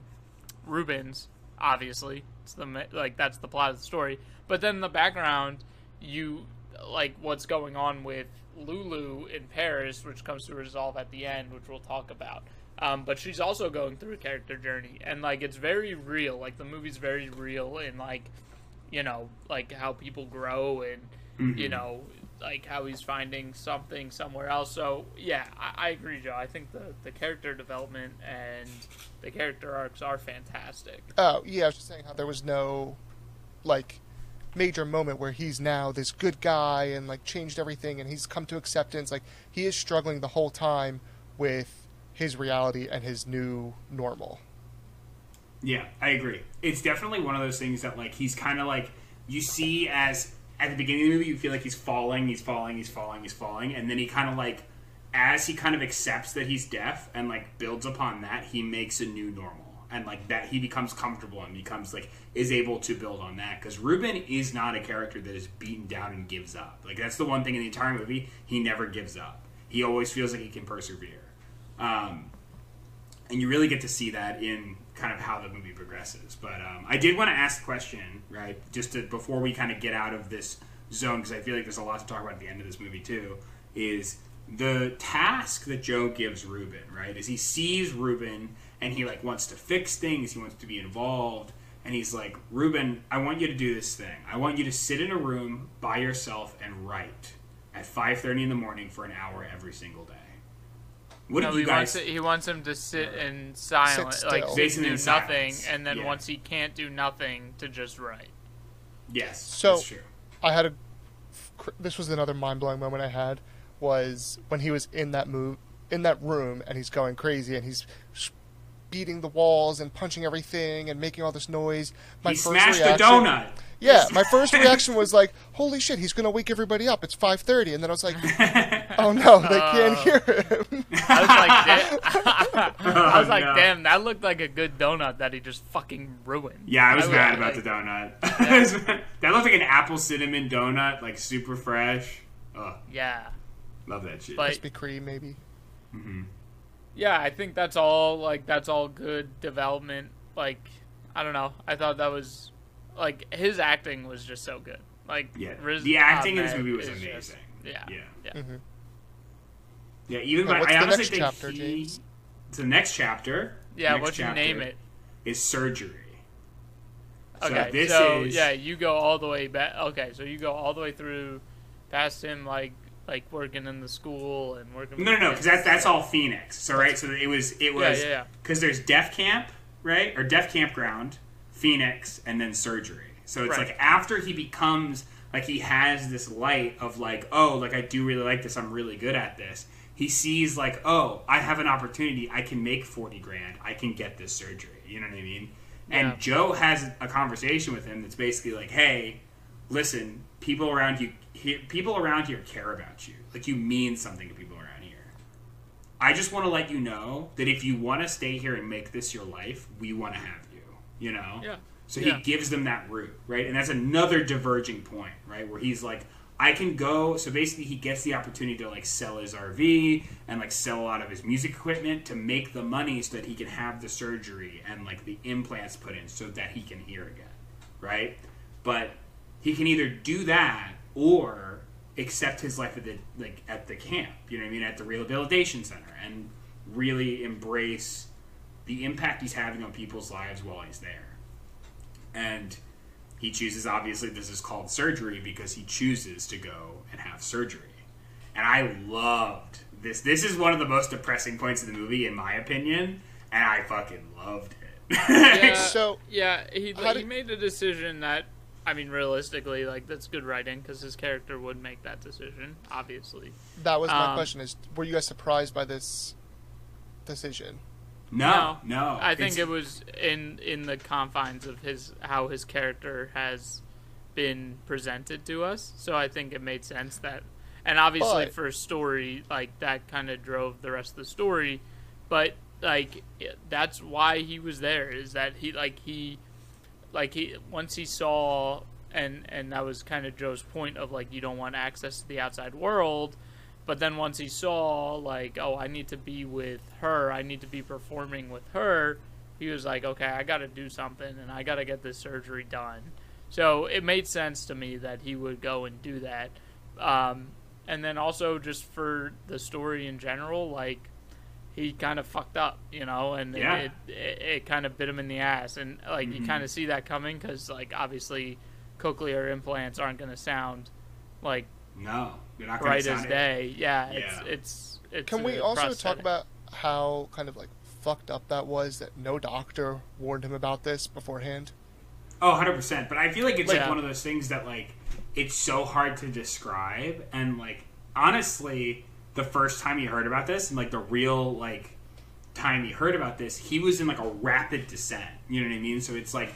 Ruben's obviously it's the like that's the plot of the story, but then in the background, you like what's going on with Lulu in Paris, which comes to resolve at the end, which we'll talk about. Um, but she's also going through a character journey, and like it's very real. Like the movie's very real in like, you know, like how people grow and you Mhm. know, like how he's finding something somewhere else. So yeah, I, I agree, Joe. I think the the character development and the character arcs are fantastic. Oh yeah, I was just saying how there was no like major moment where he's now this good guy and like changed everything and he's come to acceptance. Like he is struggling the whole time with his reality and his new normal. Yeah, I agree. It's definitely one of those things that like he's kind of like you see as at the beginning of the movie you feel like he's falling, he's falling, he's falling, he's falling, and then he kind of like as he kind of accepts that he's deaf and like builds upon that, he makes a new normal. and like that he becomes comfortable and becomes like is able to build on that because Ruben is not a character that is beaten down and gives up. Like that's the one thing in the entire movie he never gives up. He always feels like he can persevere, um, and you really get to see that in kind of how the movie progresses. But um, I did want to ask the question, right, just to, before we kind of get out of this zone because I feel like there's a lot to talk about at the end of this movie too. Is the task that Joe gives Ruben, right? Is he sees Ruben and he like wants to fix things, he wants to be involved, and he's like, Ruben, I want you to do this thing. I want you to sit in a room by yourself and write at 5:30 in the morning for an hour every single day. What no, do you he wants it, he wants him to sit in silence, Sit like still. sit Basically do nothing, silence. and then Yeah. once he can't do nothing, to just write. yes, So- that's true. I had a. This was another mind blowing moment I had was when he was in that move in that room and he's going crazy and he's beating the walls and punching everything and making all this noise. My he first smashed reaction, the donut. Yeah, my first reaction was like, "Holy shit, he's gonna wake everybody up! It's 5.30. and then I was like, "Oh no, they oh. can't hear him." I was like, da- I was like, oh, no. damn, that looked like a good donut that he just fucking ruined. Yeah, I was would- mad about the donut. that looked like an apple cinnamon donut, like super fresh. Oh, Yeah, love that shit. But- Krispy Kreme, maybe. Mm-hmm. yeah, I think that's all. Like, that's all good development. Like, I don't know. I thought that was like his acting was just so good. Like, yeah, Riz the acting in this movie was amazing. just- yeah, yeah, yeah. Mhm. yeah. Even Now, by, I honestly think chapter, he, James? So the next chapter. Yeah, next what you chapter name it? Is surgery. So Okay, this so is yeah, you go all the way back. Okay, so you go all the way through, past him like like working in the school and working. No, no, no, because that's that's all Phoenix. So right, so it was it was yeah, yeah. because there's Deaf Camp, right, or Deaf Campground, Phoenix, and then surgery. So it's Right. like after he becomes like he has this light of like, oh, like I do really like this. I'm really good at this. He sees like, oh, I have an opportunity. I can make forty grand. I can get this surgery. You know what I mean? And Joe has a conversation with him that's basically like, hey, listen, people around you, he, people around here care about you. Like you mean something to people around here. I just want to let you know that if you want to stay here and make this your life, we want to have you. Know. Yeah. So Yeah. he gives them that route, right? And that's another diverging point, right? Where he's like, I can go. So basically, he gets the opportunity to like sell his RV and like sell a lot of his music equipment to make the money so that he can have the surgery and like the implants put in so that he can hear again, right? But he can either do that or accept his life at the like at the camp, you know what I mean, at the rehabilitation center, and really embrace the impact he's having on people's lives while he's there. And he chooses obviously this is called surgery because he chooses to go and have surgery. And I loved this. This is one of the most depressing points of the movie, in my opinion, and I fucking loved it. Yeah, So- yeah, he How he did- made a decision that, I mean, realistically, like that's good writing because his character would make that decision, obviously. That was my Um, question: Is were you guys surprised by this decision? No, no. I think It's- it was in in the confines of his how his character has been presented to us. So I think it made sense that, and obviously But- for a story like that, kind of drove the rest of the story. But like that's why he was there is that he like he like he once he saw and and that was kind of Joe's point of like you don't want access to the outside world but then once he saw like oh I need to be with her I need to be performing with her he was like okay I got to do something and I got to get this surgery done so it made sense to me that he would go and do that um, and then also just for the story in general like he kind of fucked up, you know, and Yeah. it, it, it kind of bit him in the ass, and like you Mhm. kind of see that coming because like obviously cochlear implants aren't going to sound like no, you're not going bright as day. Yeah, Yeah. it's it's it's. Can we a also talk about how kind of like fucked up that was that no doctor warned him about this beforehand? Oh, 100%. But I feel like it's like Yeah. one of those things that like it's so hard to describe and like honestly, the first time he heard about this and like the real like time he heard about this, he was in like a rapid descent. You know what I mean? So it's like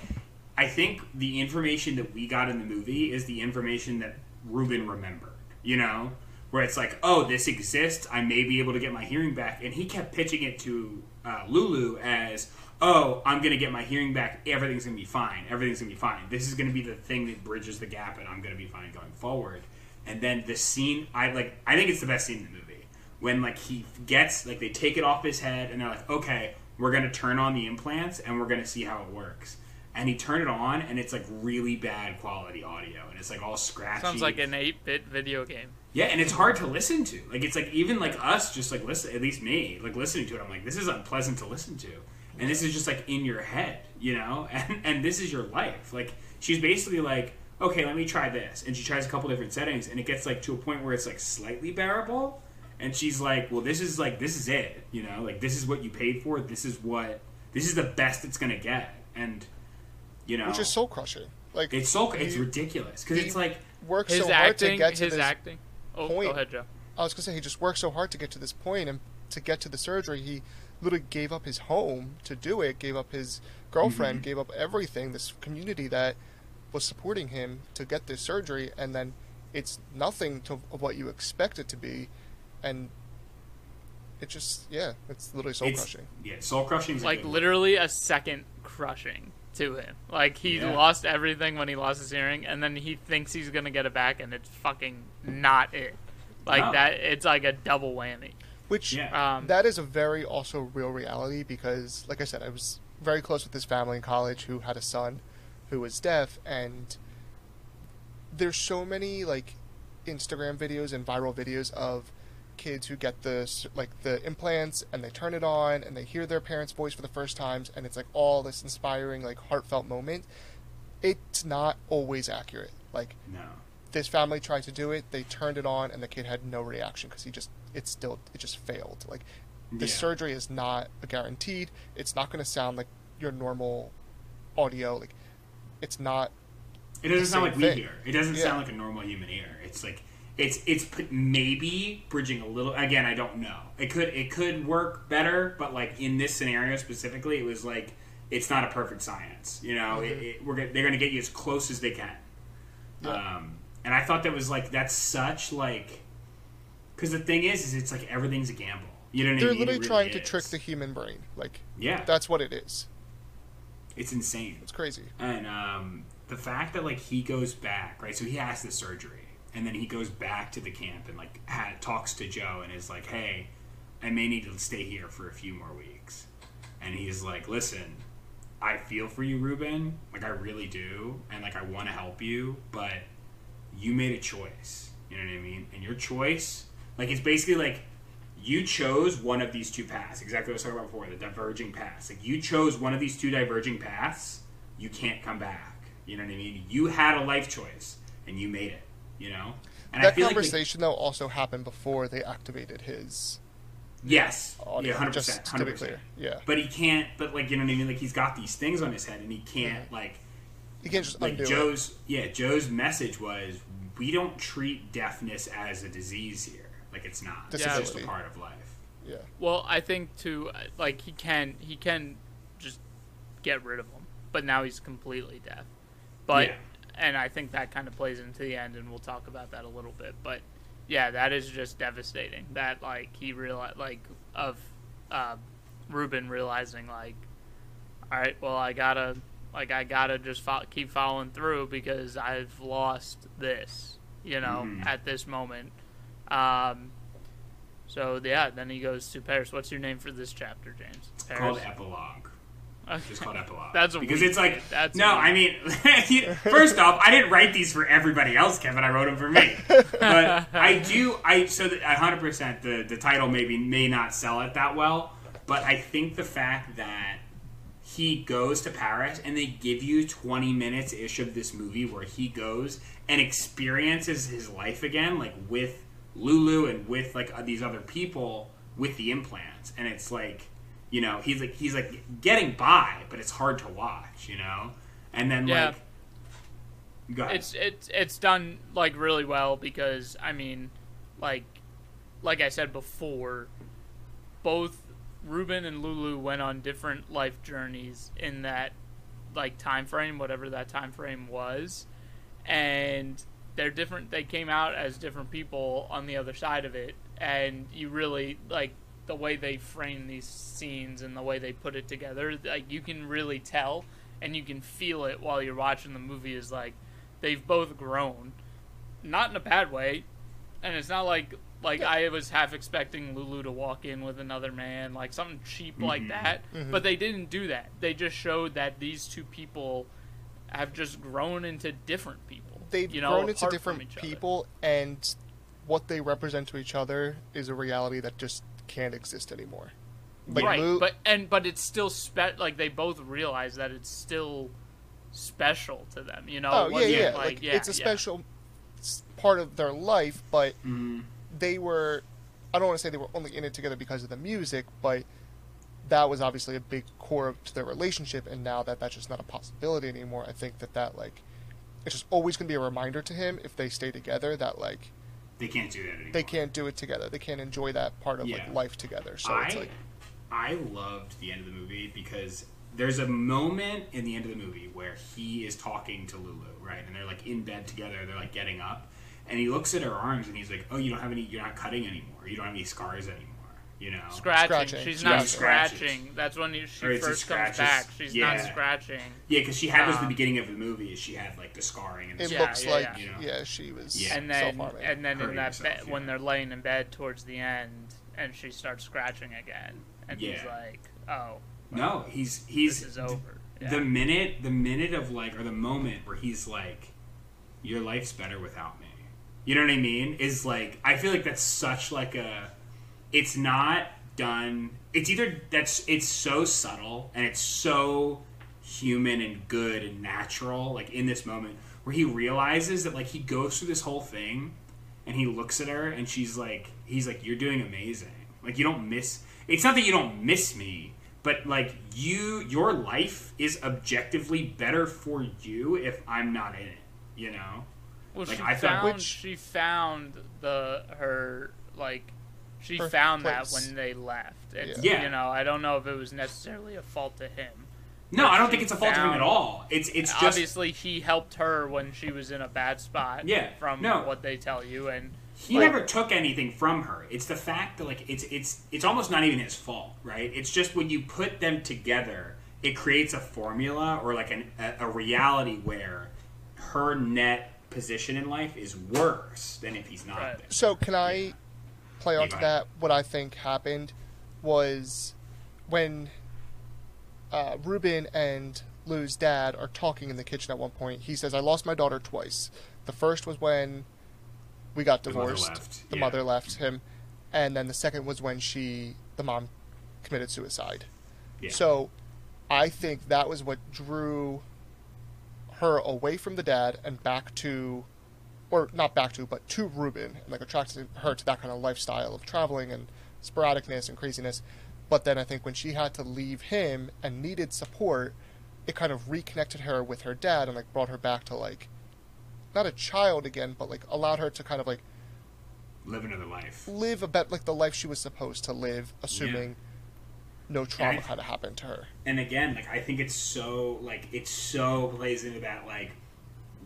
I think the information that we got in the movie is the information that Ruben remembered, you know? Where it's like, oh, this exists. I may be able to get my hearing back. And he kept pitching it to uh, Lulu as, oh, I'm gonna get my hearing back. Everything's gonna be fine. Everything's gonna be fine. This is gonna be the thing that bridges the gap, and I'm gonna be fine going forward. And then the scene, I like. I think it's the best scene in the movie when like he gets like they take it off his head, and they're like, okay, we're gonna turn on the implants, and we're gonna see how it works. And he turned it on, and it's like really bad quality audio, and it's like all scratchy. Sounds like an 8-bit video game. Yeah, and it's hard to listen to. Like it's like even like us, just like listen. At least me, like listening to it, I'm like, this is unpleasant to listen to, and this is just like in your head, you know. And and this is your life. Like she's basically like, okay, let me try this, and she tries a couple different settings, and it gets like to a point where it's like slightly bearable, and she's like, well, this is like this is it, you know, like this is what you paid for. This is what this is the best it's gonna get, and you know, which is soul crushing. Like it's so it's he ridiculous because he- it's like works His so hard to get to his this acting. Oh, point. go ahead, Joe. I was gonna say he just worked so hard to get to this point, and to get to the surgery, he literally gave up his home to do it. Gave up his girlfriend, mm-hmm. gave up everything. This community that was supporting him to get this surgery, and then it's nothing to what you expect it to be, and it just yeah, it's literally soul it's crushing. yeah, soul crushing. Like literally a second crushing to him. Like he Yeah. lost everything when he lost his hearing, and then he thinks he's gonna get it back, and it's fucking not it. Like No. that, it's like a double whammy. Which Yeah. Um, that is a very also real reality because, like I said, I was very close with this family in college who had a son who was deaf, and there's so many like Instagram videos and viral videos of kids who get the like the implants and they turn it on and they hear their parents' voice for the first times, and it's like all this inspiring like heartfelt moment. It's not always accurate. Like no. this family tried to do it they turned it on and the kid had no reaction because he just it still it just failed like the Yeah. surgery is not guaranteed it's not going to sound like your normal audio like it's not It doesn't sound like we hear. It doesn't Yeah. sound like a normal human ear. It's like it's it's maybe bridging a little. Again, I don't know. It could it could work better, but like in this scenario specifically, it was like it's not a perfect science. You know, it, it, we're gonna, they're going to get you as close as they can. Yeah. Um, and I thought that was like that's such like because the thing is, is it's like everything's a gamble. You know what they're I mean? It literally really trying to trick the human brain like yeah. that's what it is it's insane. it's crazy And um, the fact that like he goes back, right? So he has the surgery, and then he goes back to the camp and like ha- talks to Joe and is like, "Hey, I may need to stay here for a few more weeks." And he's like, "Listen, I feel for you, Ruben. Like I really do, and like I want to help you, but you made a choice. You know what I mean? And your choice, like it's basically like." You chose one of these two paths. Exactly what I was talking about before, the diverging paths. Like you chose one of these two diverging paths, you can't come back. You know what I mean? You had a life choice and you made it. You know, and I that feel like conversation though also happened before they activated his yes, audio yeah, hundred just percent, to be hundred percent. clear yeah But he can't. But like you know what I mean? Like he's got these things on his head and he can't Mm-hmm. like He can't just like undo it Joe's yeah Joe's message was we don't treat deafness as a disease here. Like it's not. It's just a part of life. yeah Well, I think too, uh, like he can he can just get rid of him, but now he's completely deaf. But Yeah. And I think that kind of plays into the end, and we'll talk about that a little bit. But yeah, that is just devastating. That like he realized like of uh, Ruben realizing like, all right, well I gotta like I gotta just fo- keep following through because I've lost this, you know, Mhm. at this moment. Um, so yeah, then he goes to Paris. What's your name for this chapter, James? It's Paris. called epilogue. Okay. It's called epilogue. That's a because it's like. That's no. I mean, first off, I didn't write these for everybody else, Kevin. I wrote them for me. But I do. I so hundred percent. The the title maybe may not sell it that well, but I think the fact that he goes to Paris and they give you 20 minutes ish of this movie where he goes and experiences his life again, like with Lulu and with like uh, these other people with the implants, and it's like, you know, he's like he's like getting by, but it's hard to watch, you know, and then Yeah. like, it's it's it's done like really well because I mean, like like I said before, both Ruben and Lulu went on different life journeys in that like time frame, whatever that time frame was, and they're different. They came out as different people on the other side of it, and you really like the way they frame these scenes and the way they put it together, like you can really tell and you can feel it while you're watching the movie. Is like they've both grown, not in a bad way, and it's not like like I was half expecting Lulu to walk in with another man, like something cheap like Mhm. that. Mhm. But they didn't do that. They just showed that these two people have just grown into different people. They've you know, grown into different each other. people, and what they represent to each other is a reality that just can't exist anymore. Like right, Lu- but and but it's still spe- like they both realize that it's still special to them. You know, oh yeah, yeah, like, like yeah, it's a special s- part of their life, but Mhm. they were. I don't want to say they were only in it together because of the music, but that was obviously a big core to their relationship. And now that that's just not a possibility anymore, I think that that like it's just always going to be a reminder to him if they stay together that like They can't do that anymore. they can't do it together. They can't enjoy that part of Yeah. like life together. So I, it's like I loved the end of the movie because there's a moment in the end of the movie where he is talking to Lulu, right? And they're like in bed together, they're like getting up. And he looks at her arms and he's like, Oh, you don't have any, you're not cutting anymore. You don't have any scars anymore, you know? Scratching. Scratching. She's not scratches. scratching. That's when you, she Or is it first comes back. She's Yeah. not scratching. Yeah, because she had those at the Um, beginning of the movie. She had like the scarring and it the Yeah, looks yeah, like yeah. yeah. You know? she was Yeah. And then self-harming. and then in that herself, bed when they're laying in bed towards the end, and she starts scratching again, and he's like, "Oh, No, he's he's this is over." Yeah. the minute the minute of like or the moment where he's like your life's better without me you know what i mean is like i feel like that's such like a it's not done it's either that's it's so subtle and it's so human and good and natural like in this moment where he realizes that like he goes through this whole thing and he looks at her and she's like he's like you're doing amazing. Like you don't miss it's not that you don't miss me but like you your life is objectively better for you if i'm not in it you know? Well, Like, she I thought- Which- she found the her like she Her found place. that when they left. It's, Yeah. You know, I don't know if it was necessarily a fault to him. no i don't think it's a fault of him at all it's it's just Obviously, he helped her when she was in a bad spot. Yeah, From no. what they tell you, and he like- never took anything from her it's the fact that like it's it's it's almost not even his fault right it's just when you put them together it creates a formula or like an, a, a reality where her net position in life is worse than if he's not Right. there So can I play Yeah, onto ahead. that? What I think happened was when uh, Ruben and Lou's dad are talking in the kitchen at one point. He says, "I lost my daughter twice. The first was when we got The mother divorced. left, The yeah. mother left him, and then the second was when she, the mom, committed suicide. Yeah. So, I think that was what drew her away from the dad and back to, or not back to, but to Ruben, and like attracted her to that kind of lifestyle of traveling and sporadicness and craziness. But then I think when she had to leave him and needed support, it kind of reconnected her with her dad and like brought her back to like, not a child again, but like allowed her to kind of like live another life live a bit like the life she was supposed to live, assuming no trauma I- kind of happened to her. and again, like I think it's so like it so plays into that like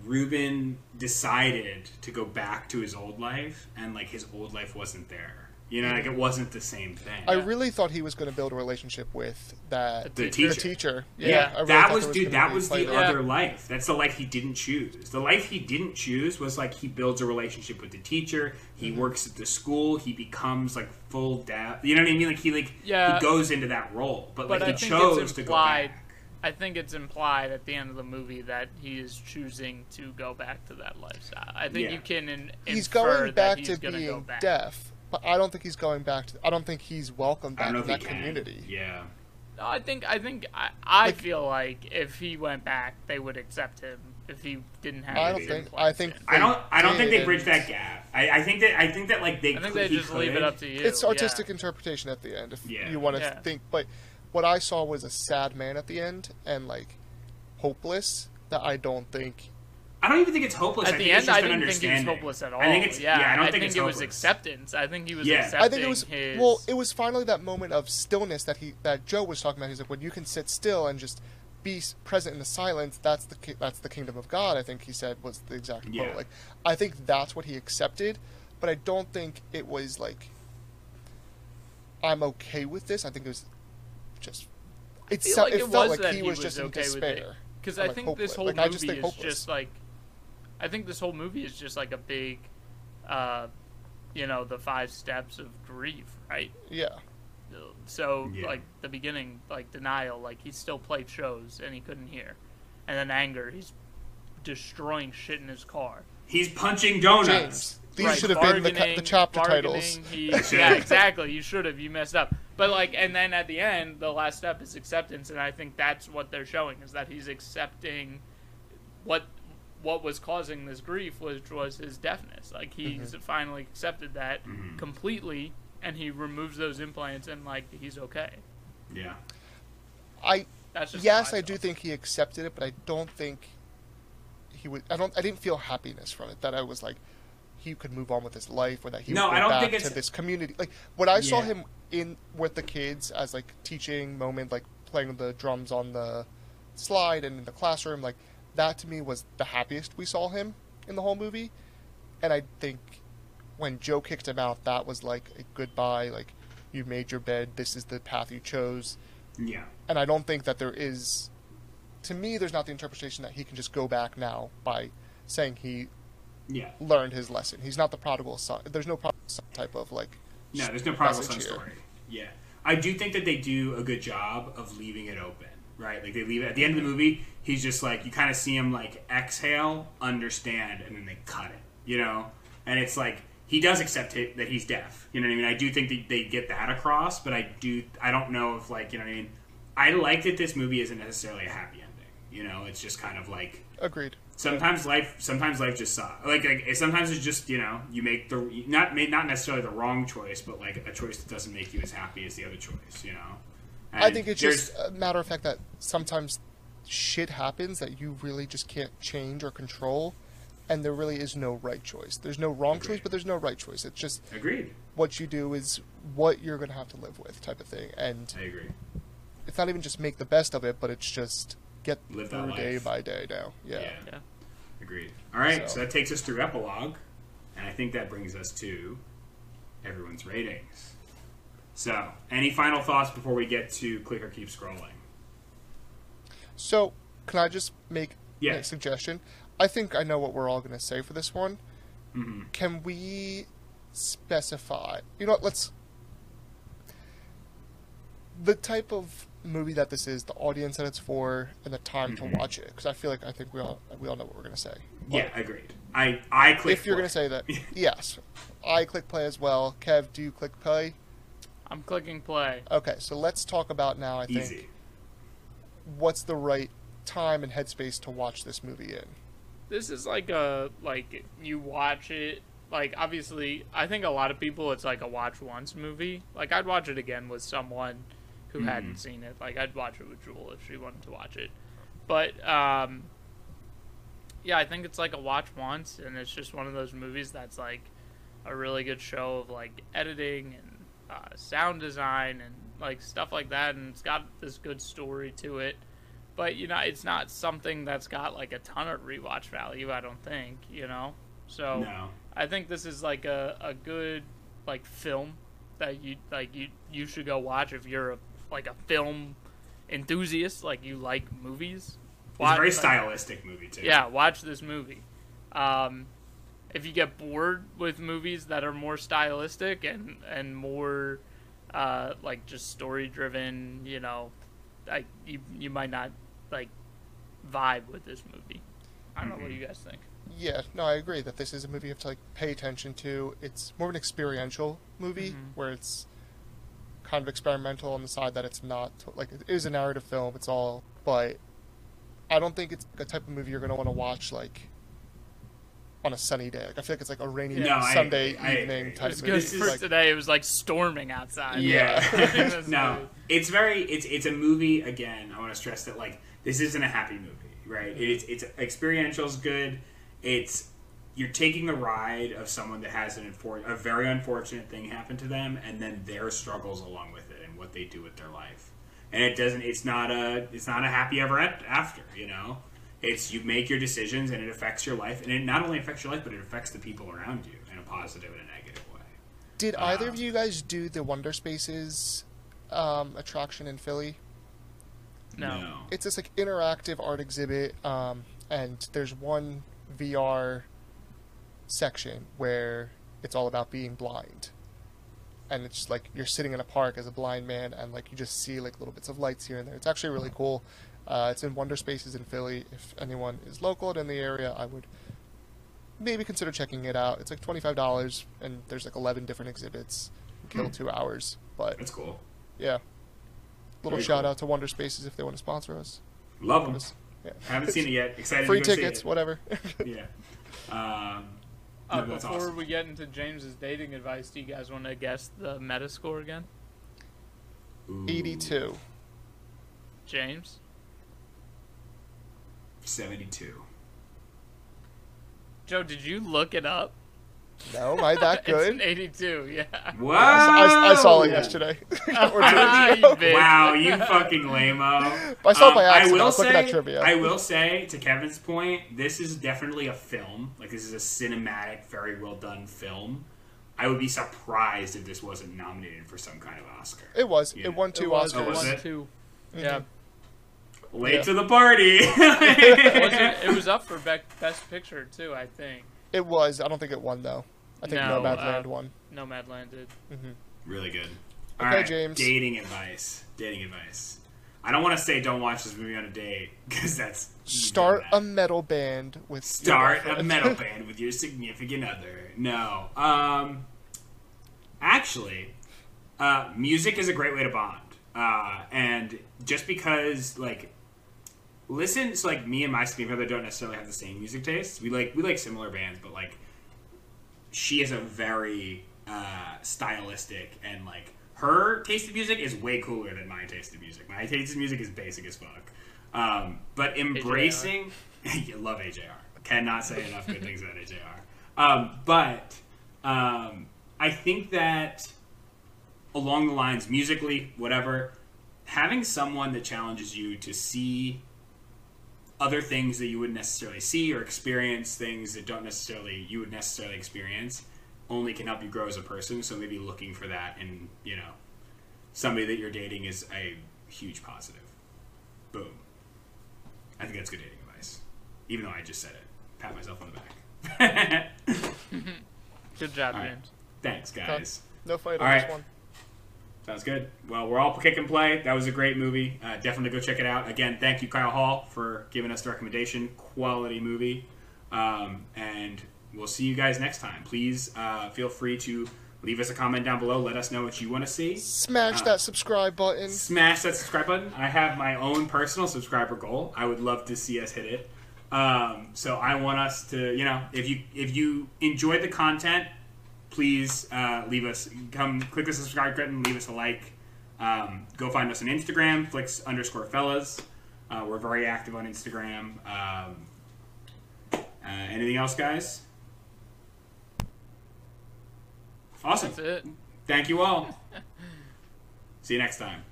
Ruben decided to go back to his old life, and like his old life wasn't there. You know, like it wasn't the same thing. I really thought he was going to build a relationship with that The the teacher. teacher. yeah, Yeah, really that thought was dude. That was the fight there. Yeah. other life. That's the life he didn't choose. The life he didn't choose was like he builds a relationship with the teacher. He Mm-hmm. works at the school. He becomes like full dad. You know what I mean? Like he like Yeah. he goes into that role, but, but like I he chose it's to go back. I think it's implied at the end of the movie that he is choosing to go back to that lifestyle. I think Yeah. you can in, He's infer going that back he's to gonna go being back. deaf, but I don't think he's going back to. I don't think he's welcome back don't know in if that can. community. Yeah. No, I think I think I, I Like- feel like if he went back, they would accept him. If he didn't have, I don't think. I think. I don't. I don't think they bridge that gap. I, I think that. I think that like they. I think could- they he just leave it up to you. It's yeah. artistic interpretation at the end, if Yeah. you want to Yeah. think. But what I saw was a sad man at the end and like hopeless. That I don't think. I don't even think it's hopeless. At I the end, I didn't think he was hopeless at all. I think it's yeah, yeah. I don't I think, think it's it was acceptance. I think he was Yeah. accepting I think it was his. well. It was finally that moment of stillness that he that Joe was talking about. He's like, when you can sit still and just be present in the silence. That's the that's the kingdom of God. I think he said was the exact quote. Yeah. Like, I think that's what he accepted, but I don't think it was like. I'm okay with this. I think it was just. It, feel so- like it, it felt was like that he he was was just in okay with it. despair. Because I'm, like, think this whole Like, I movie just think is hopeless. just like, I think this whole movie is just like a big, uh, you know, the five steps of grief, right? Yeah. So Yeah. like the beginning, like denial, like he still played shows and he couldn't hear, and then anger, he's destroying shit in his car. He's punching donuts. James, these Right, should have been the, ca- the chapter titles. He, yeah, exactly. You should have. You messed up. But like, and then at the end, the last step is acceptance, and I think that's what they're showing is that he's accepting what what was causing this grief, which was his deafness. Like he's Mm-hmm. finally accepted that Mhm. completely, and he removes those implants, and like he's okay. Yeah. I That's just yes, how I do think he accepted it, but I don't think he would. I don't. I didn't feel happiness from it. That I was like, he could move on with his life, or that he No, would go back to this community. Like when I saw him in with the kids as like teaching moment, like playing the drums on the slide and in the classroom, like that to me was the happiest we saw him in the whole movie. And I think when Joe kicked him out, that was like a goodbye. Like you made your bed. This is the path you chose Yeah. and I don't think that there is. To me, there's not the interpretation that he can just go back now by saying he Yeah. learned his lesson. He's not the prodigal son. There's no prodigal son type of like. No, there's no prodigal son here. story. Yeah, I do think that they do a good job of leaving it open, right? Like they leave it at the end of the movie. He's just like you kind of see him like exhale, understand, and then they cut it. You know, and it's like he does accept it that he's deaf. You know what I mean? I do think that they get that across, but I do I don't know if like you know what I mean. I like that this movie isn't necessarily a happy ending. You know, it's just kind of like Agreed. sometimes life sometimes life just sucks like, like sometimes it's just you know you make the not made not necessarily the wrong choice but like a choice that doesn't make you as happy as the other choice you know I think it's just a matter of fact that sometimes shit happens that you really just can't change or control, and there really is no right choice. There's no wrong choice, but there's no right choice. It's just agreed what you do is what you're gonna have to live with, type of thing. And i agree it's not even just make the best of it, but it's just get Live that through day by day now. Yeah. Yeah. agreed all right so. So- that takes us through epilogue and i think that brings us to everyone's ratings so any final thoughts before we get to click or keep scrolling So, can I just make Yeah. a suggestion? I think I know what we're all going to say for this one. hmm Can we specify? You know what? Let's. The type of movie that this is, the audience that it's for, and the time Mhm. to watch it. Because I feel like I think we all we all know what we're going to say. yeah agreed i i click if you're going to say that, yes, I click play as well. Kev, do you click play? I'm clicking play. Okay, so let's talk about now. I think easy what's the right time and headspace to watch this movie in. this is like a like you watch it like obviously i think a lot of people it's like a watch once movie like i'd watch it again with someone who Mhm. hadn't seen it. Like i'd watch it with jewel if she wanted to watch it. But um yeah i think it's like a watch once and it's just one of those movies that's like a really good show of like editing and uh, sound design and like stuff like that and it's got this good story to it. But you know it's not something that's got like a ton of rewatch value i don't think you know? So no. I think this is like a, a good like film that you like you you should go watch if you're a, like a film enthusiast like you like movies it's a Watch- very like- stylistic movie too yeah watch this movie um if you get bored with movies that are more stylistic and and more uh like just story driven you know like you you might not like vibe with this movie i don't know what Mhm. you guys think Yeah, no, I agree that this is a movie you have to like pay attention to. It's more of an experiential movie Mhm. where it's kind of experimental on the side that it's not like it is a narrative film. It's all, but I don't think it's a type of movie you're gonna want to watch like on a sunny day. Like I feel like it's like a rainy No, Sunday agree. I evening agree. type it's movie. good This is for like, today it was like storming outside Yeah. That's no, really- it's very it's it's a movie again. I want to stress that like this isn't a happy movie, right? It's it's experiential is good. It's you're taking the ride of someone that has an infor- a very unfortunate thing happen to them, and then their struggles along with it and what they do with their life. And it doesn't. It's not a. It's not a happy ever after. You know. It's you make your decisions and it affects your life, and it not only affects your life, but it affects the people around you in a positive and a negative way. Did either Uh, of you guys do the Wonderspaces um, attraction in Philly? No. It's this like interactive art exhibit, um, and there's one VR section where it's all about being blind, and it's just like you're sitting in a park as a blind man, and like you just see like little bits of lights here and there. It's actually really cool. Uh, it's in Wonderspaces in Philly. If anyone is local and in the area, I would maybe consider checking it out. It's like twenty five dollars, and there's like eleven different exhibits. Kill Hmm. two hours, but That's cool. yeah. Little Very shout cool. out to Wonderspaces if they want to sponsor us. Love them. Yeah. Haven't seen it yet. Excited Free tickets, whatever. Yeah. Um, Uh, no, before awesome. we get into James's dating advice, do you guys want to guess the Metascore again? Ooh, 82. James? 72. Joe, did you look it up? No, am I that It's an good? 82, yeah. Wow. I, I- I saw it yesterday. or two Ah, days you Wow, you fucking lame-o. I saw it by Um, accident. I, will was say, at trivia. I will say, to Kevin's point, this is definitely a film. Like, this is a cinematic, very well done film. I would be surprised if this wasn't nominated for some kind of Oscar. It was. Yeah. It won It two was, Oh, it was won it? two. Mhm. Yeah. Late Yeah. to the party. Was it, it was up for Best Picture, too, I think. It was. I don't think it won though. I think No, Nomadland uh, won. Nomadland did. hmm really good. Okay, All right, James. Dating advice. Dating advice. I don't want to say don't watch this movie on a date because that's Start that. a metal band with. your start a metal band with your significant other. No. Um actually, uh music is a great way to bond. Uh and just because like listen so like me and my significant don't necessarily have the same music tastes. We like we like similar bands, but like she is a very uh stylistic and like her taste of music is way cooler than my taste of music. My taste of music is basic as fuck. Um, but embracing, you love AJR. Cannot say enough good things about AJR. Um, but um, I think that along the lines, musically, whatever, having someone that challenges you to see other things that you wouldn't necessarily see or experience things that don't necessarily you would necessarily experience only can help you grow as a person. So maybe looking for that and you know somebody that you're dating is a huge positive. Boom. I think that's good dating advice. Even though I just said it. Pat myself on the back. Good job, All right. James. Thanks, guys. No fight All on right. this one. Sounds good. Well, we're all kick and play. That was a great movie. Uh, definitely go check it out. Again, thank you, Kyle Hall, for giving us the recommendation. Quality movie. Um, and we'll see you guys next time. Please uh, feel free to leave us a comment down below. Let us know what you want to see. Smash Uh, that subscribe button. Smash that subscribe button. I have my own personal subscriber goal. I would love to see us hit it. Um, so I want us to, you know, if you if you enjoyed the content, please uh, leave us come click the subscribe button, leave us a like. Um, go find us on Instagram, flix underscore fellas. Uh, we're very active on Instagram. Um, uh, anything else, guys? Awesome. That's it. Thank you all. See you next time.